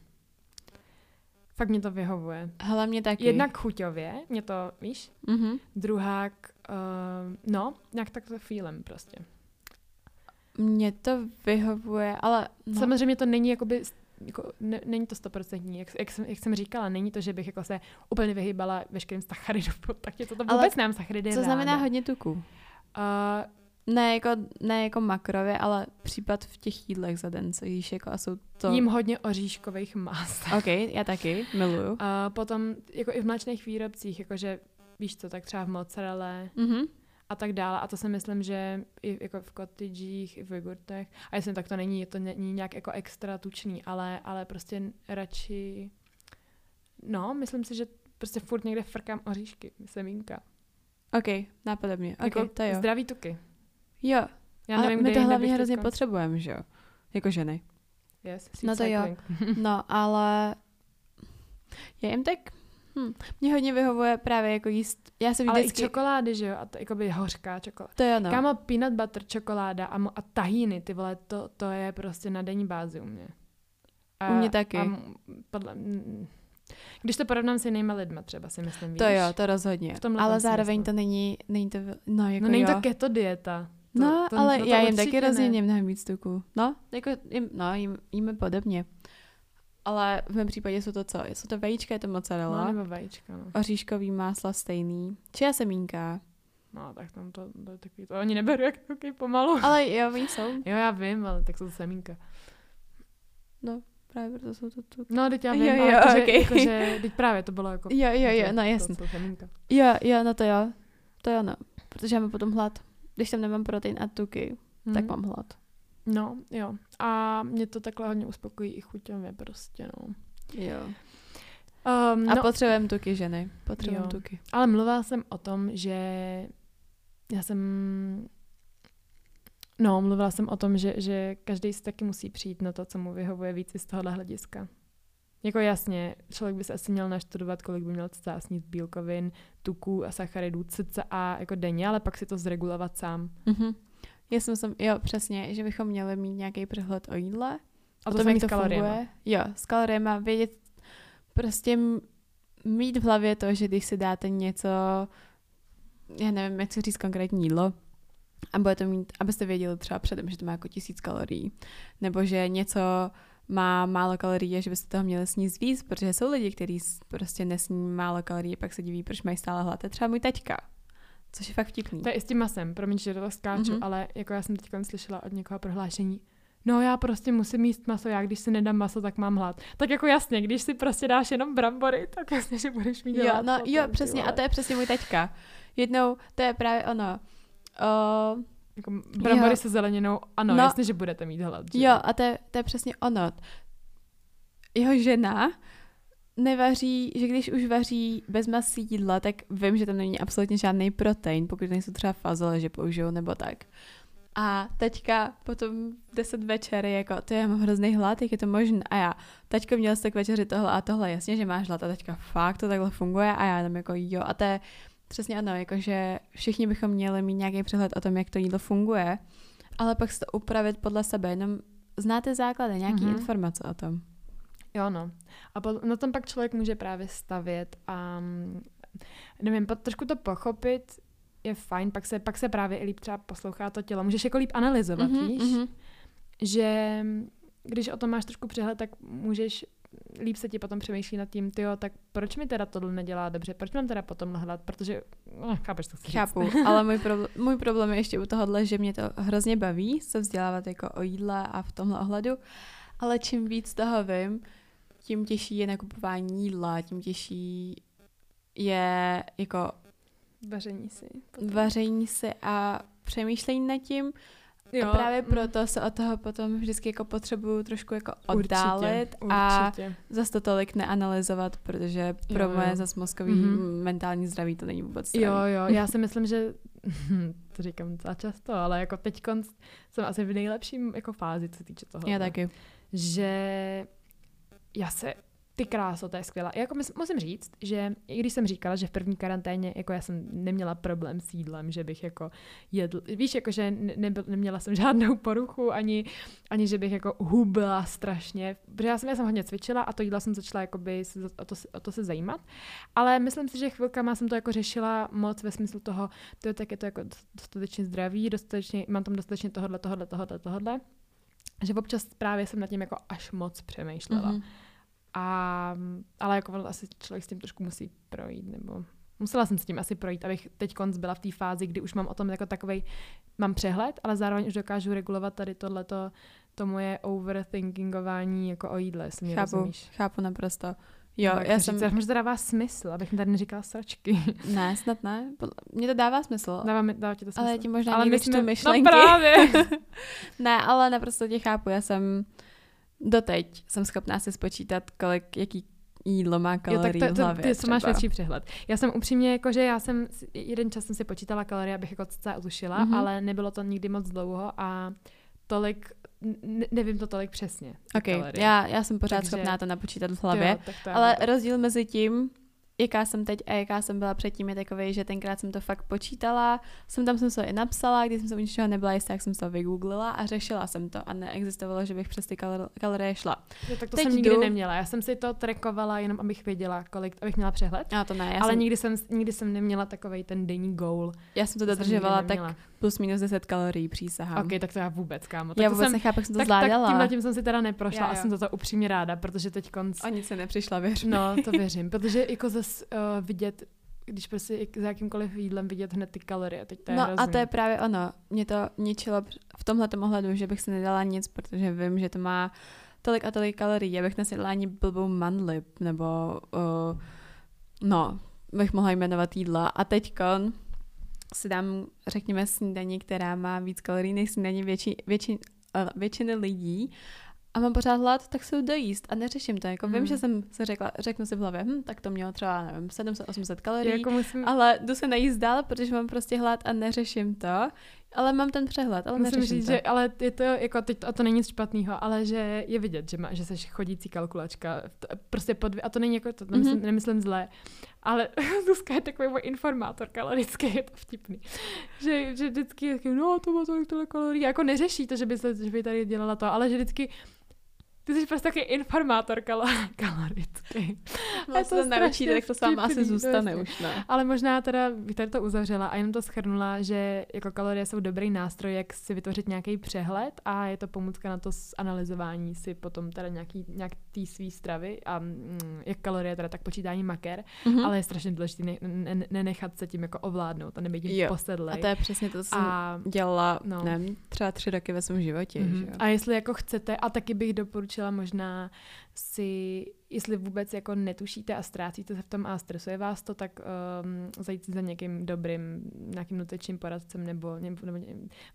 Fakt mě to vyhovuje. Hele, mě taky. Jednak chuťově, mě to, víš, Mhm. druhák, uh, no, nějak tak to feelem prostě. Mně to vyhovuje, ale No. Samozřejmě to není jakoby, jako, ne, není to stoprocentní, jak, jak, jsem, jak jsem říkala, není to, že bych jako se úplně vyhýbala veškerým sacharidům, [laughs] tak je to, to Ale vůbec nemám sacharidy co znamená ráda. hodně tuku? Uh, Ne jako, ne jako makrově, ale případ v těch jídlech za den, co jíš jako a jsou to... Jím hodně oříškových mas. OK, já taky, miluju. A potom jako i v mléčných výrobcích, jakože víš co, tak třeba v mozzarelle Mhm. a tak dále. A to si myslím, že i jako v kotidžích, i v jogurtech. A jestli tak to není, to není nějak jako extra tučný, ale, ale prostě radši... No, myslím si, že prostě furt někde frkám oříšky, semínka. OK, nápadobně. OK, jako to jo. Zdraví tuky. Jo, Já ale nevím, my kde to hlavně hrozně potřebujeme, že jo? Jako ženy. Yes, No to jo. cycling. [laughs] No, ale já jim tak... Hm, mě hodně vyhovuje právě jako jíst... Já jsem Ale i vždycky... čokolády, že jo? A to jakoby hořká čokoláda. To jo, No. no. Kámo, peanut butter, čokoláda a, mo- a tahíny, ty vole, to, to je prostě na denní bázi u mě. A, U mě taky. A podle, když to porovnám s jinýma lidma třeba, si myslím, víš? To jo, to rozhodně. Ale zároveň smyslu. to není, není to, no jako No není jo. to keto dieta. To, no, to, ale no to já jim taky rozhodně mnohem víc tuku. No, jako jim, no, jim, jíme podobně. Ale v mém případě jsou to co? Jsou to vajíčka, je to mozzarella, No, nebo vajíčka, no. oříškový másla stejný, čia semínka. No, tak tam to, to je takový, to oni neberu jak takový pomalu. Ale [laughs] jo, oni jsou. Jo, já vím, ale tak jsou to semínka. No, právě proto jsou to tu. No, teď já Jo, vím, jo, ale jakože, okej. jakože, teď právě to bylo jako... Jo, jo, jo, no to jasně. jsou semínka. Jo, jo, no to jo. To jo, no. Protože já mám potom hlad. Když tam nemám protein a tuky, tak Mhm. mám hlad. No, jo. A mě to takhle hodně uspokojí i chuťově prostě, no. Jo. Um, A no, potřebujeme tuky ženy. Potřebujeme tuky. ale mluvila jsem o tom, že já jsem... No, mluvila jsem o tom, že, že každý si taky musí přijít na to, co mu vyhovuje víc i z tohohle hlediska. Jako jasně, člověk by se asi měl naštudovat, kolik by měl cca sníst bílkovin, tuků a sacharidů cca jako denně, ale pak si to zregulovat sám. Mhm. Já jsem, jsem, jo, přesně, že bychom měli mít nějaký přehled o jídle. A o to tom, samý jak s to kaloriemi. funguje. Jo, s kaloriemi. Vědět, prostě mít v hlavě to, že když si dáte něco, já nevím, jak se říct konkrétní jídlo, a budete mít, abyste věděli třeba předem, že to má jako tisíc kalorií, nebo že něco má málo kalorií a že byste toho měli sníst víc, protože jsou lidi, kteří prostě nesní málo kalorií, pak se diví, proč mají stále hlad. To je třeba můj taťka, což je fakt vtipný. To je i s tím masem, promiň, že toho skáču, Mhm. mm-hmm. ale jako já jsem teď slyšela od někoho prohlášení, no já prostě musím jíst maso, já když si nedám maso, tak mám hlad. Tak jako jasně, když si prostě dáš jenom brambory, tak jasně, že budeš mít Jo, hlad. no, potom, jo, přesně, a to je přesně můj taťka. Jednou, to je právě ono. Uh, Jako brambory Jo. se zeleninou, ano, No. jasně, že budete mít hlad. Že? Jo, a to je, to je přesně ono. Jeho žena nevaří, že když už vaří bez masí jídla, tak vím, že tam není absolutně žádný protein, pokud nejsou třeba fazole, že použijou nebo tak. A teďka potom v 10 večer jako, to já mám hrozný hlad, jak je to možné. A já, teďko měl jsi tak večeři tohle a tohle, jasně, že máš hlad a teďka fakt to takhle funguje a já tam jako jo. A to je přesně ano, jakože všichni bychom měli mít nějaký přehled o tom, jak to jídlo funguje, ale pak si to upravit podle sebe, jenom znáte základy, nějaký Mhm. informace o tom. Jo, no. A po, na tom pak člověk může právě stavět a mm, nevím, po, trošku to pochopit je fajn, pak se, pak se právě i líp třeba poslouchá to tělo. Můžeš jako líp analyzovat, Mhm, víš? mhm. že mm, když o tom máš trošku přehled, tak můžeš líp se ti potom přemýšlí nad tím, tyjo, tak proč mi teda tohle nedělá dobře, proč mám teda potom hledat, protože, no, chápeš, říct. Chápu, [laughs] ale můj, problém, můj problém je ještě u tohohle, že mě to hrozně baví se vzdělávat jako o jídle a v tomhle ohledu, ale čím víc toho vím, tím těžší je nakupování jídla, tím těžší je jako Vaření si. potom. vaření si a přemýšlení nad tím. Jo, a právě mm, proto se od toho potom vždycky jako potřebuju trošku jako oddálit určitě, a určitě. zas to tolik neanalyzovat, protože pro Jo, moje jo. zas mozkový Mhm. mentální zdraví to není vůbec zdravý. Jo, jo, já [laughs] si myslím, že [laughs] to říkám docela často, ale jako teď jsem asi v nejlepším jako fázi, co se týče toho. Já taky. Že já se ty kráso, to je skvělá. Jako musím říct, že i když jsem říkala, že v první karanténě, jako já jsem neměla problém s jídlem, že bych jako jedl, víš, jako že ne- nebyl, neměla jsem žádnou poruchu, ani, ani že bych jako hubla strašně, protože já jsem, já jsem hodně cvičila a to jídlo jsem začala jakoby o, to, o to se zajímat, ale myslím si, že chvilkama jsem to jako řešila moc ve smyslu toho, to tak je to jako dostatečně zdravý, dostatečně, mám tam dostatečně tohodle, tohodle, tohodle, tohodle, že občas právě jsem nad tím jako až moc přemýšlela. Mhm. A, ale jako asi člověk s tím trošku musí projít, nebo musela jsem s tím asi projít, abych teď konc byla v té fázi, kdy už mám o tom jako takovej, mám přehled, ale zároveň už dokážu regulovat tady tohleto, to moje overthinkingování jako o jídle, jestli mě Chápu, rozumíš. chápu naprosto. Jo, Nebo jak já jsem... Říct, možná to dává smysl, abych mi tady neříkala sračky. [laughs] Ne, snad ne. Mně to dává smysl. dává, mi, dává ti to smysl? ale ti možná ale my jsme, myšlenky. No právě. [laughs] ne, ale naprosto tě chápu. Já jsem doteď jsem schopná si spočítat, kolik, jaký jídlo má kalorie jo, tak to, v hlavě. ty, máš větší přehled. Já jsem upřímně, jako, že já jsem, jeden čas jsem si počítala kalorie, abych jako celá utušila, Mhm. mm-hmm. ale nebylo to nikdy moc dlouho a tolik, ne, nevím to tolik přesně. ty Ok, kalorie. já, já jsem pořád Takže- schopná to napočítat v To hlavě. Jo, tak to Ale rozdíl mezi tím, jaká jsem teď a jaká jsem byla předtím, je takový, že tenkrát jsem to fakt počítala, jsem tam jsem to i napsala, když jsem se u ničeho nebyla jistá, tak jsem to vygooglila a řešila jsem to a neexistovalo, že bych přes ty kalor- kalorie šla. Jo, tak to teď jsem nikdy jdu- neměla. Já jsem si to trackovala jenom, abych věděla, kolik, abych měla přehled. A to ne, já, ale jsem, nikdy, jsem, nikdy jsem neměla takový ten denní goal. já jsem to jsem dodržovala tak plus minus 10 kalorií, přísahám. Ok, tak to já vůbec, kámo. Tak já to vůbec jsem, nechápu, jak jsem to tak, tak zvládala. tímhle tím jsem si teda neprošla Já, a jsem za to upřímně ráda, protože teď konc... O nic se nepřišla, věř. No, to věřím, protože jako zase uh, vidět, když prostě za jakýmkoliv jídlem vidět hned ty kalorie, teď to je No hrozný. a to je právě ono. Mě to ničilo v tomhle ohledu, že bych si nedala nic, protože vím, že to má tolik a tolik kalorií. Já bych nesjedla ani blbou manlip, nebo uh, no, bych mohla jmenovat jídla. A teďkon si dám, řekněme, snídaní, která má víc kalorií než snídaní větši, větši, uh, většiny lidí a mám pořád hlad, tak se jdu dojíst a neřeším to. Jako Hmm. vím, že jsem si řekla, řeknu si v hlavě, hm, tak to mělo třeba, nevím, 700-800 kalorií, jako musím, ale jdu se najíst dál, protože mám prostě hlad a neřeším to. Ale mám ten přehled, ale musím říct, to. že ale je to jako teď, a to není nic špatného, ale že je vidět, že, má, že jsi chodící kalkulačka. To- Prostě pod, a to není jako, to nemyslím, Mhm. nemyslím zlé, ale [laughs] Zuzka je takový můj informátor kalorický, [laughs] je to vtipný. Že, že vždycky je no to má tolik, tolik kalorií, jako neřeší to, že by, se, že by tady dělala to, ale že vždycky ty jsi prostě takový informátor kalo, [laughs] kalorický. Moc je to strašně tak to s váma asi zůstane prostě. už, ne? Ale možná teda bych tady to uzavřela a jenom to schrnula, že jako kalorie jsou dobrý nástroj, jak si vytvořit nějaký přehled a je to pomůcka na to analyzování si potom teda nějaký, nějak té svý stravy a mm, jak kalorie teda, tak počítání maker, Mhm. ale je strašně důležité ne, ne, nenechat se tím jako ovládnout a nebýt Jo. posedlej. A to je přesně to, co jsem a, dělala, no. no. nevím, třeba tři roky ve svém životě, Mhm. že? A jestli jako chcete, a taky bych doporučila možná si, jestli vůbec jako netušíte a ztrácíte se v tom a stresuje vás to, tak um, zajít za někým dobrým, nějakým nutričním poradcem nebo, nebo, nebo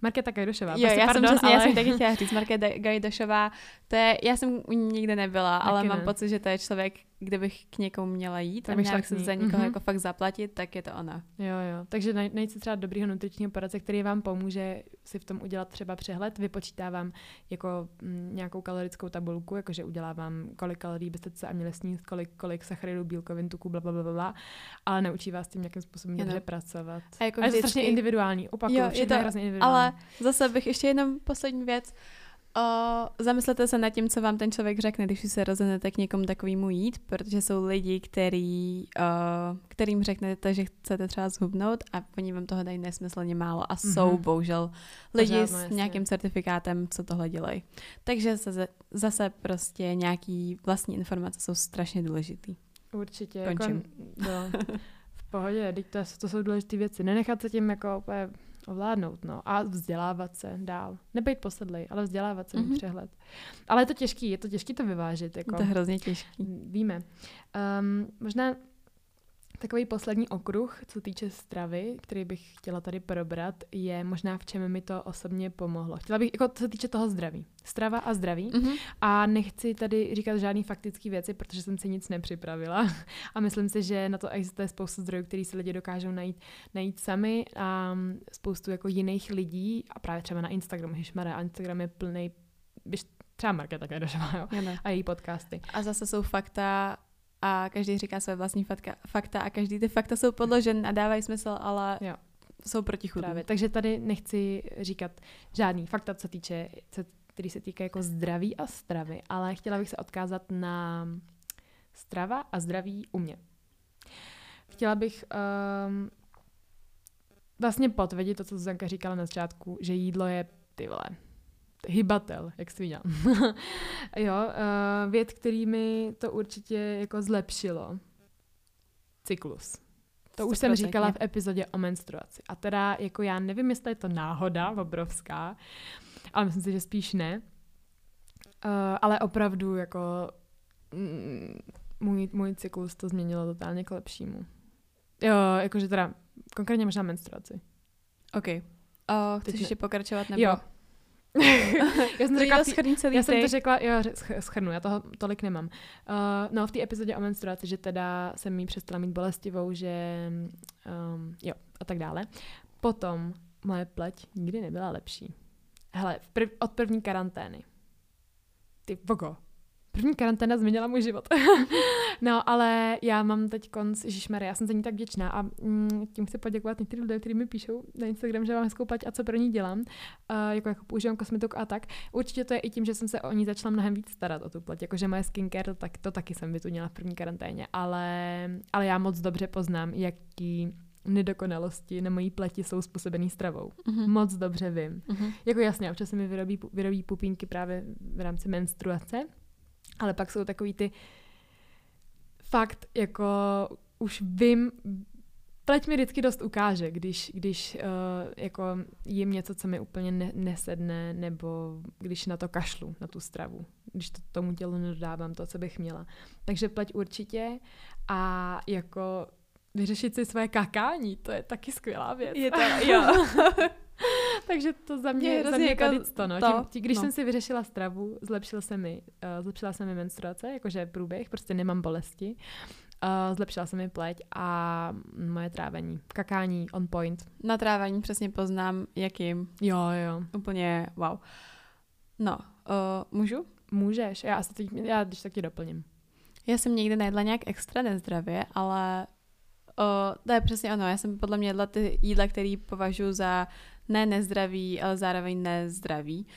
Markéta Kajdošová. Jo, prostě já pardon, jsem přesně, ale... já jsem taky chtěla říct, Markéta Gajdošová, to je, já jsem u ní nikdy nebyla, ale Taky mám ne. pocit, že to je člověk, kdybych k někomu měla jít Tak a měla se za někoho Mhm. jako fakt zaplatit, tak je to ona. Jo, jo. Takže naj- najít si třeba dobrýho nutričního poradce, který vám pomůže si v tom udělat třeba přehled, vypočítá vám jako mm, nějakou kalorickou tabulku, jakože udělá vám, kolik kalorií byste se a měli sníst, kolik, kolik sacharidů, bílkovin, tuků, bla, bla, bla, bla, ale neučí vás tím nějakým způsobem dobře pracovat. A jako A je to strašně individuální, opakuju, Jo, je to- hrozně individuální. Ale zase bych ještě jenom poslední věc. O, zamyslete se nad tím, co vám ten člověk řekne, když se rozhodnete k někomu takovému jít, protože jsou lidi, který, o, kterým řeknete, že chcete třeba zhubnout a oni vám toho dají nesmyslně málo a Mhm. jsou bohužel lidi Pořád, no, s jasně. nějakým certifikátem, co tohle dělají. Takže zase, zase prostě nějaký vlastní informace jsou strašně důležitý. Určitě. Končím. Jako, no, v pohodě, to, to jsou důležité věci. Nenechat se tím jako úplně ovládnout, no. A vzdělávat se dál. Nebejt posedlej, ale vzdělávat se, mít Mhm. přehled. Ale je to těžký, je to těžký to vyvážit. Jako, To je hrozně těžký. Víme. Um, možná takový poslední okruh, co týče stravy, který bych chtěla tady probrat, je možná v čem mi to osobně pomohlo. Chtěla bych, jako co se týče toho zdraví. Strava a zdraví. Mhm. A nechci tady říkat žádný faktické věci, protože jsem si nic nepřipravila. [laughs] A myslím si, že na to existuje spoustu zdrojů, který si lidi dokážou najít, najít sami a spoustu jako jiných lidí a právě třeba na Instagramu. Ježmara, Instagram je plný, třeba Markéta Kajdošová, jo, a její podcasty. A zase jsou fakta a každý říká své vlastní fakta, fakta a každý ty fakta jsou podložen a dávají smysl, ale Jo. jsou protichudní. Právě. Takže tady nechci říkat žádný fakta, co týče, co, který se týká jako zdraví a stravy, ale chtěla bych se odkázat na strava a zdraví u mě. Chtěla bych um, vlastně potvrdit to, co Zuzanka říkala na začátku, že jídlo je ty vole, hybatel, jak jsi viděla. [laughs] jo, uh, věc, který mi to určitě jako zlepšilo. Cyklus. To už jsem 100%. říkala v epizodě o menstruaci. A teda, jako já nevím, jestli je to náhoda obrovská, ale myslím si, že spíš ne. Uh, ale opravdu, jako mm, můj, můj cyklus to změnilo totálně k lepšímu. Jo, jakože teda, konkrétně možná menstruaci. OK. O, chceš ještě pokračovat? Nebo... Jo. Já jsem, To řekla, schrní celý já jsem to řekla, jo, schrnu, já toho tolik nemám. Uh, no, v té epizodě o menstruaci, že teda jsem jí přestala mít bolestivou, že um, jo, a tak dále. Potom moje pleť nikdy nebyla lepší. Hele, prv, od první karantény. Ty vogo. První karanténa změnila můj život. [laughs] no, ale já mám teď konc, Ježišmarja, já jsem za ní tak vděčná a mm, tím chci poděkovat některým lidem, kteří mi píšou na Instagram, že mám hezkou pleť a co pro ní dělám, uh, jako, jako používám kosmetiku a tak. Určitě to je i tím, že jsem se o ní začala mnohem víc starat o tu pleť, jakože moje skincare, tak to taky jsem vytunila v první karanténě, ale, ale já moc dobře poznám, jaký nedokonalosti na mojí pleti jsou způsobený stravou. Mhm. Moc dobře vím. Mhm. Jako jasně, občas se mi vyrobí, vyrobí pupínky právě v rámci menstruace, ale pak jsou takový ty fakt jako už vím, pleť mi vždycky dost ukáže, když, když uh, jako jim něco, co mi úplně ne, nesedne, nebo když na to kašlu, na tu stravu, když to tomu tělu nedodávám to, co bych měla. Takže pleť určitě a jako vyřešit si svoje kakání, to je taky skvělá věc. Je to, [laughs] jo. Takže to za mě, Je za mě jako jako to, no. to, Tím, tí, když no. jsem si vyřešila stravu, zlepšil se mi, uh, zlepšila se mi menstruace, jakože průběh, prostě nemám bolesti. Uh, zlepšila se mi pleť a moje trávení. Kakání on point. Na trávání přesně poznám, jakým. Jo, jo. Úplně wow. No, uh, můžu? Můžeš. Já asi teď, já když tak ti doplním. Já jsem nikdy nejedla nějak extra nezdravě, ale uh, to je přesně ono. Já jsem podle mě jedla ty jídla, které považuji za ne nezdravý, ale zároveň nezdravý.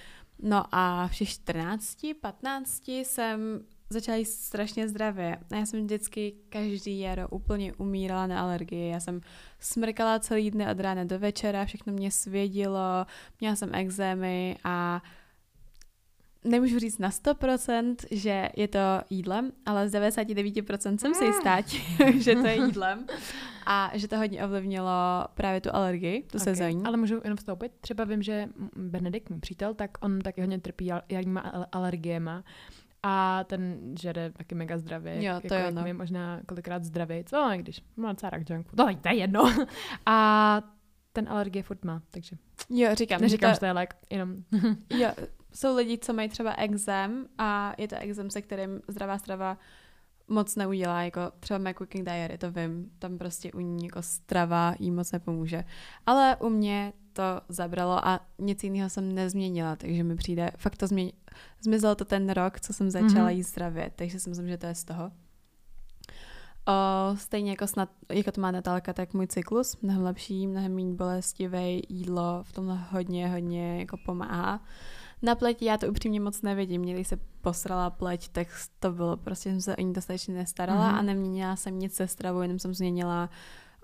No a v těch 14, 15 jsem začala jíst strašně zdravě. Já jsem vždycky každý jaro úplně umírala na alergii. Já jsem smrkala celý dny od rána do večera, všechno mě svědilo, měla jsem exémy a nemůžu říct na 100%, že je to jídlem, ale z 99% jsem si jistá, tím, že to je jídlem a že to hodně ovlivnilo právě tu alergii, tu okay. sezónní. Ale můžu jenom vstoupit? Třeba vím, že Benedikt, můj přítel, tak on taky hodně trpí jarníma al- alergiema. A ten žere taky mega zdravě. Jo, jak- to jako, jo, no. možná kolikrát zdravě. Co, když má docela rak junk food. To, to je jedno. [laughs] A ten alergie furt má, takže Jo, říkám, neříkám, že že to je lék, jenom. to, jo, jsou lidi, co mají třeba exém a je to exém, se kterým zdravá strava moc neudělá, jako třeba My Cooking Diary, to vím, tam prostě u ní jako strava jí moc nepomůže. Ale u mě to zabralo a nic jiného jsem nezměnila, takže mi přijde, fakt to změ, zmizelo to ten rok, co jsem začala Mhm. jíst zdravě, takže si myslím, že to je z toho. O, stejně jako, snad, jako to má Natálka, tak můj cyklus, mnohem lepší, mnohem méně bolestivé jídlo v tomhle hodně, hodně jako pomáhá. Na pleti já to upřímně moc nevidím, měli se posrala pleť, tak to bylo, prostě jsem se o ní dostatečně nestarala Mhm. a neměnila jsem nic se stravou, jenom jsem změnila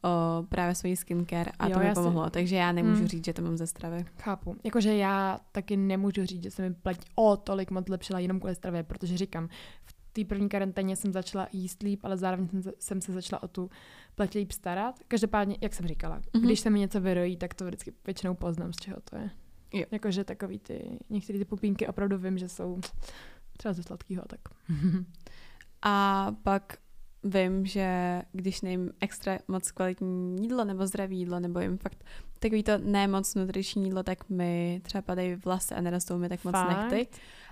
o, právě svoji skincare a Jo, to mi já si- pomohlo, takže já nemůžu Hmm. říct, že to mám ze stravy. Chápu. Jakože já taky nemůžu říct, že se mi pleť o tolik moc zlepšila jenom kvůli stravě, protože říkám, v té první karanténě jsem začala jíst líp, ale zároveň jsem, se- jsem se začala o tu pleť líp starat. Každopádně, jak jsem říkala, Mhm. když se mi něco vyrojí, tak to vždycky většinou poznám, z čeho to je. Jo. Jakože takový ty, některé ty pupínky opravdu vím, že jsou třeba ze sladkého a tak. [laughs] A pak vím, že když nejím extra moc kvalitní jídlo nebo zdravé jídlo, nebo jim fakt takový to nemoc nutriční jídlo, tak mi třeba padají vlasy a nerostou mi tak moc Fakt? nechty.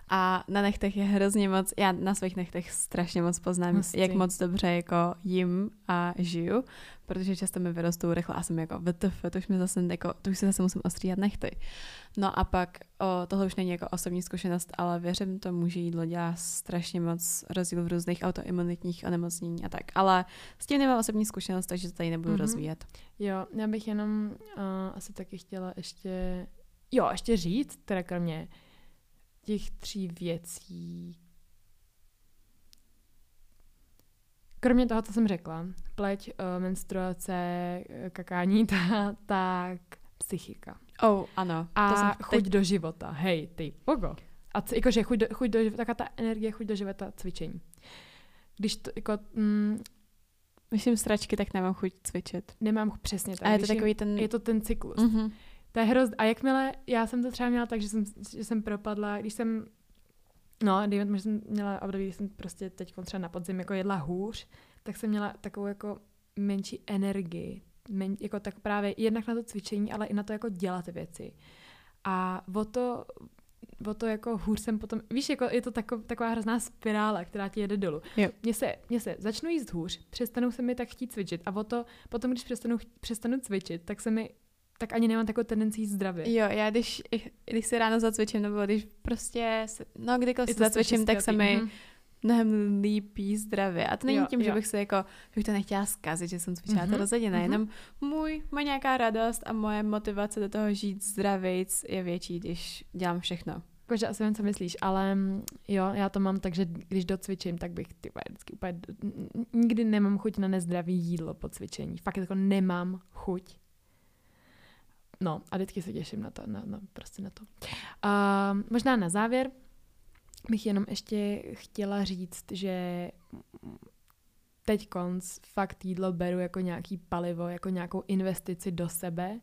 A na nechtech je hrozně moc, já na svých nechtech strašně moc poznám, Hustý. jak moc dobře jako jim a žiju, protože často mi vyrostou rychle a jsem jako VTF, to už mi zase jako, to už si zase musím ostříhat nechty. No a pak, o, tohle už není jako osobní zkušenost, ale věřím tomu, že jídlo dělá strašně moc rozdíl v různých autoimunitních onemocnění a tak. Ale s tím nemám osobní zkušenost, takže to tady nebudu Mhm. mm-hmm. rozvíjet. Jo, já bych jenom uh, asi taky chtěla ještě, jo, ještě říct, teda kromě těch tří věcí, kromě toho, co jsem řekla, pleť, uh, menstruace, eh, kakání, [laughs] ta, tak psychika. Oh, ano. A to jsem chuť do života, hej, ty, pogo. A c- jakože chuť do, chuť do života, taká ta energie, chuť do života, cvičení. Když to, jako, mm, Myslím stračky, tak nemám chuť cvičit. nemám přesně tak. A je to takový ten... je to ten cyklus. Mm-hmm. To je hroz... A jakmile, já jsem to třeba měla tak, že jsem, že jsem propadla, když jsem, no, dejme tomu, že jsem měla období, kdy jsem prostě teď třeba na podzim jako jedla hůř, tak jsem měla takovou jako menší energii, men, jako tak právě jednak na to cvičení, ale i na to jako dělat věci. A o to o to jako hůř jsem potom, víš, jako je to tako, taková hrozná spirála, která ti jede dolů. Mně se, mně se začnu jíst hůř, přestanou se mi tak chtít cvičit a o to potom, když přestanu, přestanu cvičit, tak se mi tak ani nemám takovou tendenci jíst zdravě. Jo, já když, když si ráno zacvičím, nebo když prostě, se, no kdykoliv si zacvičím, tak se mi mm mnohem líp jí zdravě. A to není jo, tím, jo. že bych se jako, že bych to nechtěla zkazit, že jsem cvičila mm-hmm. to rozhodně ne, mm-hmm. jenom můj, má nějaká radost a moje motivace do toho žít zdravějc je větší, když dělám všechno. Jakože asi vím, co myslíš, ale mm, jo, já to mám tak, že když docvičím, tak bych ty vždycky úplně, nikdy nemám chuť na nezdravý jídlo po cvičení. Fakt jako nemám chuť. No a vždycky se těším na to, na, na, prostě na to. Uh, možná na závěr, bych jenom ještě chtěla říct, že teď konc fakt jídlo beru jako nějaký palivo, jako nějakou investici do sebe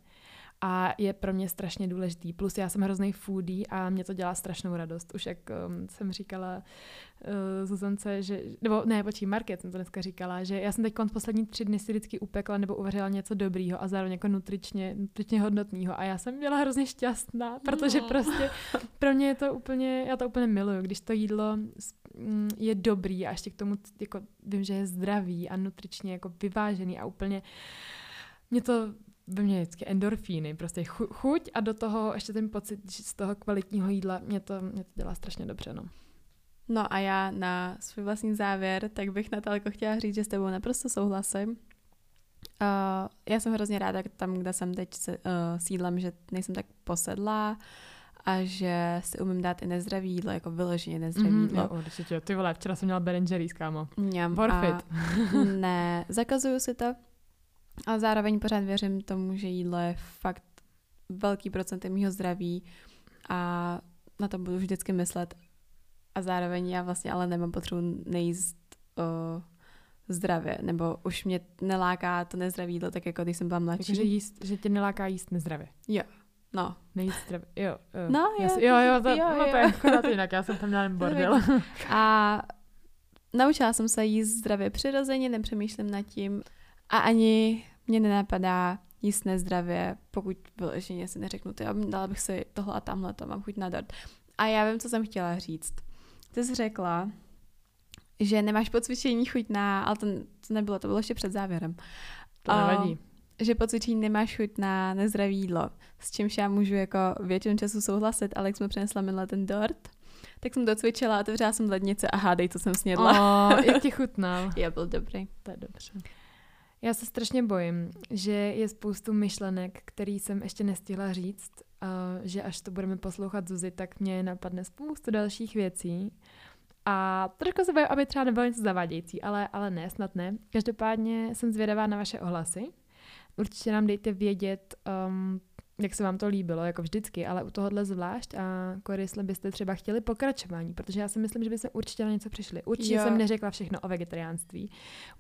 a je pro mě strašně důležitý. Plus já jsem hrozný foodie a mě to dělá strašnou radost. Už jak um, jsem říkala uh, Zuzance, že, nebo ne, počkej, Market jsem to dneska říkala, že já jsem teď poslední tři dny si vždycky upekla nebo uvařila něco dobrýho a zároveň jako nutričně, nutričně hodnotného a já jsem byla hrozně šťastná, protože no. prostě pro mě je to úplně, já to úplně miluju, když to jídlo mm, je dobrý a ještě k tomu jako vím, že je zdravý a nutričně jako vyvážený a úplně mě to ve mně vždycky endorfíny, prostě chuť a do toho ještě ten pocit z toho kvalitního jídla, mě to, mě to dělá strašně dobře, no. No a já na svůj vlastní závěr, tak bych Natálko chtěla říct, že s tebou naprosto souhlasím. Uh, já jsem hrozně ráda tam, kde jsem teď se, uh, sídlem, že nejsem tak posedlá a že si umím dát i nezdravý jídlo, jako vyloženě nezdravý mm, jídlo. Jo, určitě. Ty vole, včera jsem měla Ben Jerry's, kámo. Mňam. Ne, zakazuju si to, a zároveň pořád věřím tomu, že jídlo je fakt velký procent mého zdraví a na to budu vždycky myslet. A zároveň já vlastně ale nemám potřebu nejíst o, zdravě, nebo už mě neláká to nezdravé jídlo, tak jako když jsem byla mladší. Takže jíst, že tě neláká jíst nezdravě. Jo, no. Nejíst zdravě, jo. jo. No, jo, jo, jo, to, jo, no, to je akorát jinak, já jsem tam měla bordel. A naučila jsem se jíst zdravě přirozeně, nepřemýšlím nad tím a ani mě nenapadá jíst nezdravě, pokud vyloženě si neřeknu, ty, dala bych si tohle a tamhle, to mám chuť na dort. A já vím, co jsem chtěla říct. Ty jsi řekla, že nemáš po cvičení chuť na, ale to, to nebylo, to bylo ještě před závěrem. To nevadí. Um, že po cvičení nemáš chuť na nezdravé jídlo, s čímž já můžu jako většinu času souhlasit, ale jak jsme přinesla minule ten dort, tak jsem docvičila, otevřela jsem lednice a hádej, co jsem snědla. Oh, jak [laughs] ti chutnal? Já byl dobrý. To je dobře. Já se strašně bojím, že je spoustu myšlenek, který jsem ještě nestihla říct, a že až to budeme poslouchat Zuzi, tak mě napadne spoustu dalších věcí. A trošku se bojím, aby třeba nebylo něco zavádějící, ale, ale ne, snad ne. Každopádně jsem zvědavá na vaše ohlasy. Určitě nám dejte vědět, um, jak se vám to líbilo, jako vždycky, ale u tohohle zvlášť a Kory, jestli byste třeba chtěli pokračování, protože já si myslím, že bychom určitě na něco přišli. Určitě jo. jsem neřekla všechno o vegetariánství.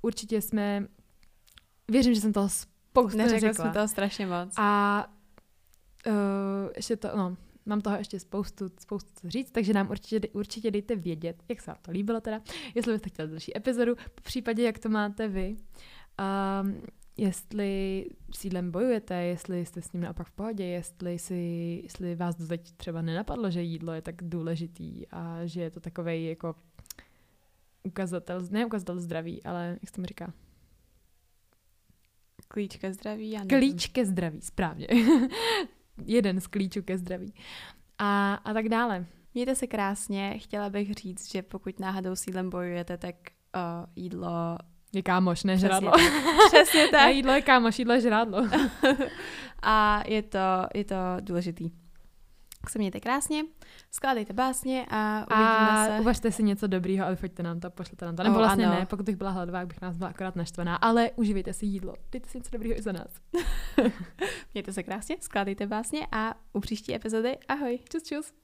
Určitě jsme Věřím, že jsem toho spoustu Neřekla. Neřekla jsem toho strašně moc. A uh, ještě to, no, mám toho ještě spoustu, spoustu co říct, takže nám určitě, určitě dejte vědět, jak se vám to líbilo teda, jestli byste chtěli další epizodu, po případě, jak to máte vy. Um, jestli sídlem bojujete, jestli jste s ním naopak v pohodě, jestli, si, jestli vás to teď třeba nenapadlo, že jídlo je tak důležitý a že je to takový jako ukazatel, ne ukazatel zdraví, ale jak se tomu říká? Klíč ke zdraví? Já Klíč ke zdraví, správně. [laughs] Jeden z klíčů ke zdraví. A, a tak dále. Mějte se krásně. Chtěla bych říct, že pokud náhodou sídlem bojujete, tak uh, jídlo je kámoš, ne žrádlo. [laughs] Přesně tak. Ne, jídlo je kámoš, jídlo je žrádlo. [laughs] a je to, je to důležitý. Tak se mějte krásně, skládejte básně a uvidíme a se. uvažte si něco dobrýho a vyfoďte nám to, pošlete nám to. Nebo oh, vlastně ano. ne, pokud bych byla hladová, bych nás byla akorát naštvaná, ale uživejte si jídlo. Dejte si něco dobrýho i za nás. [laughs] mějte se krásně, skládejte básně a u příští epizody ahoj. Čus, čus.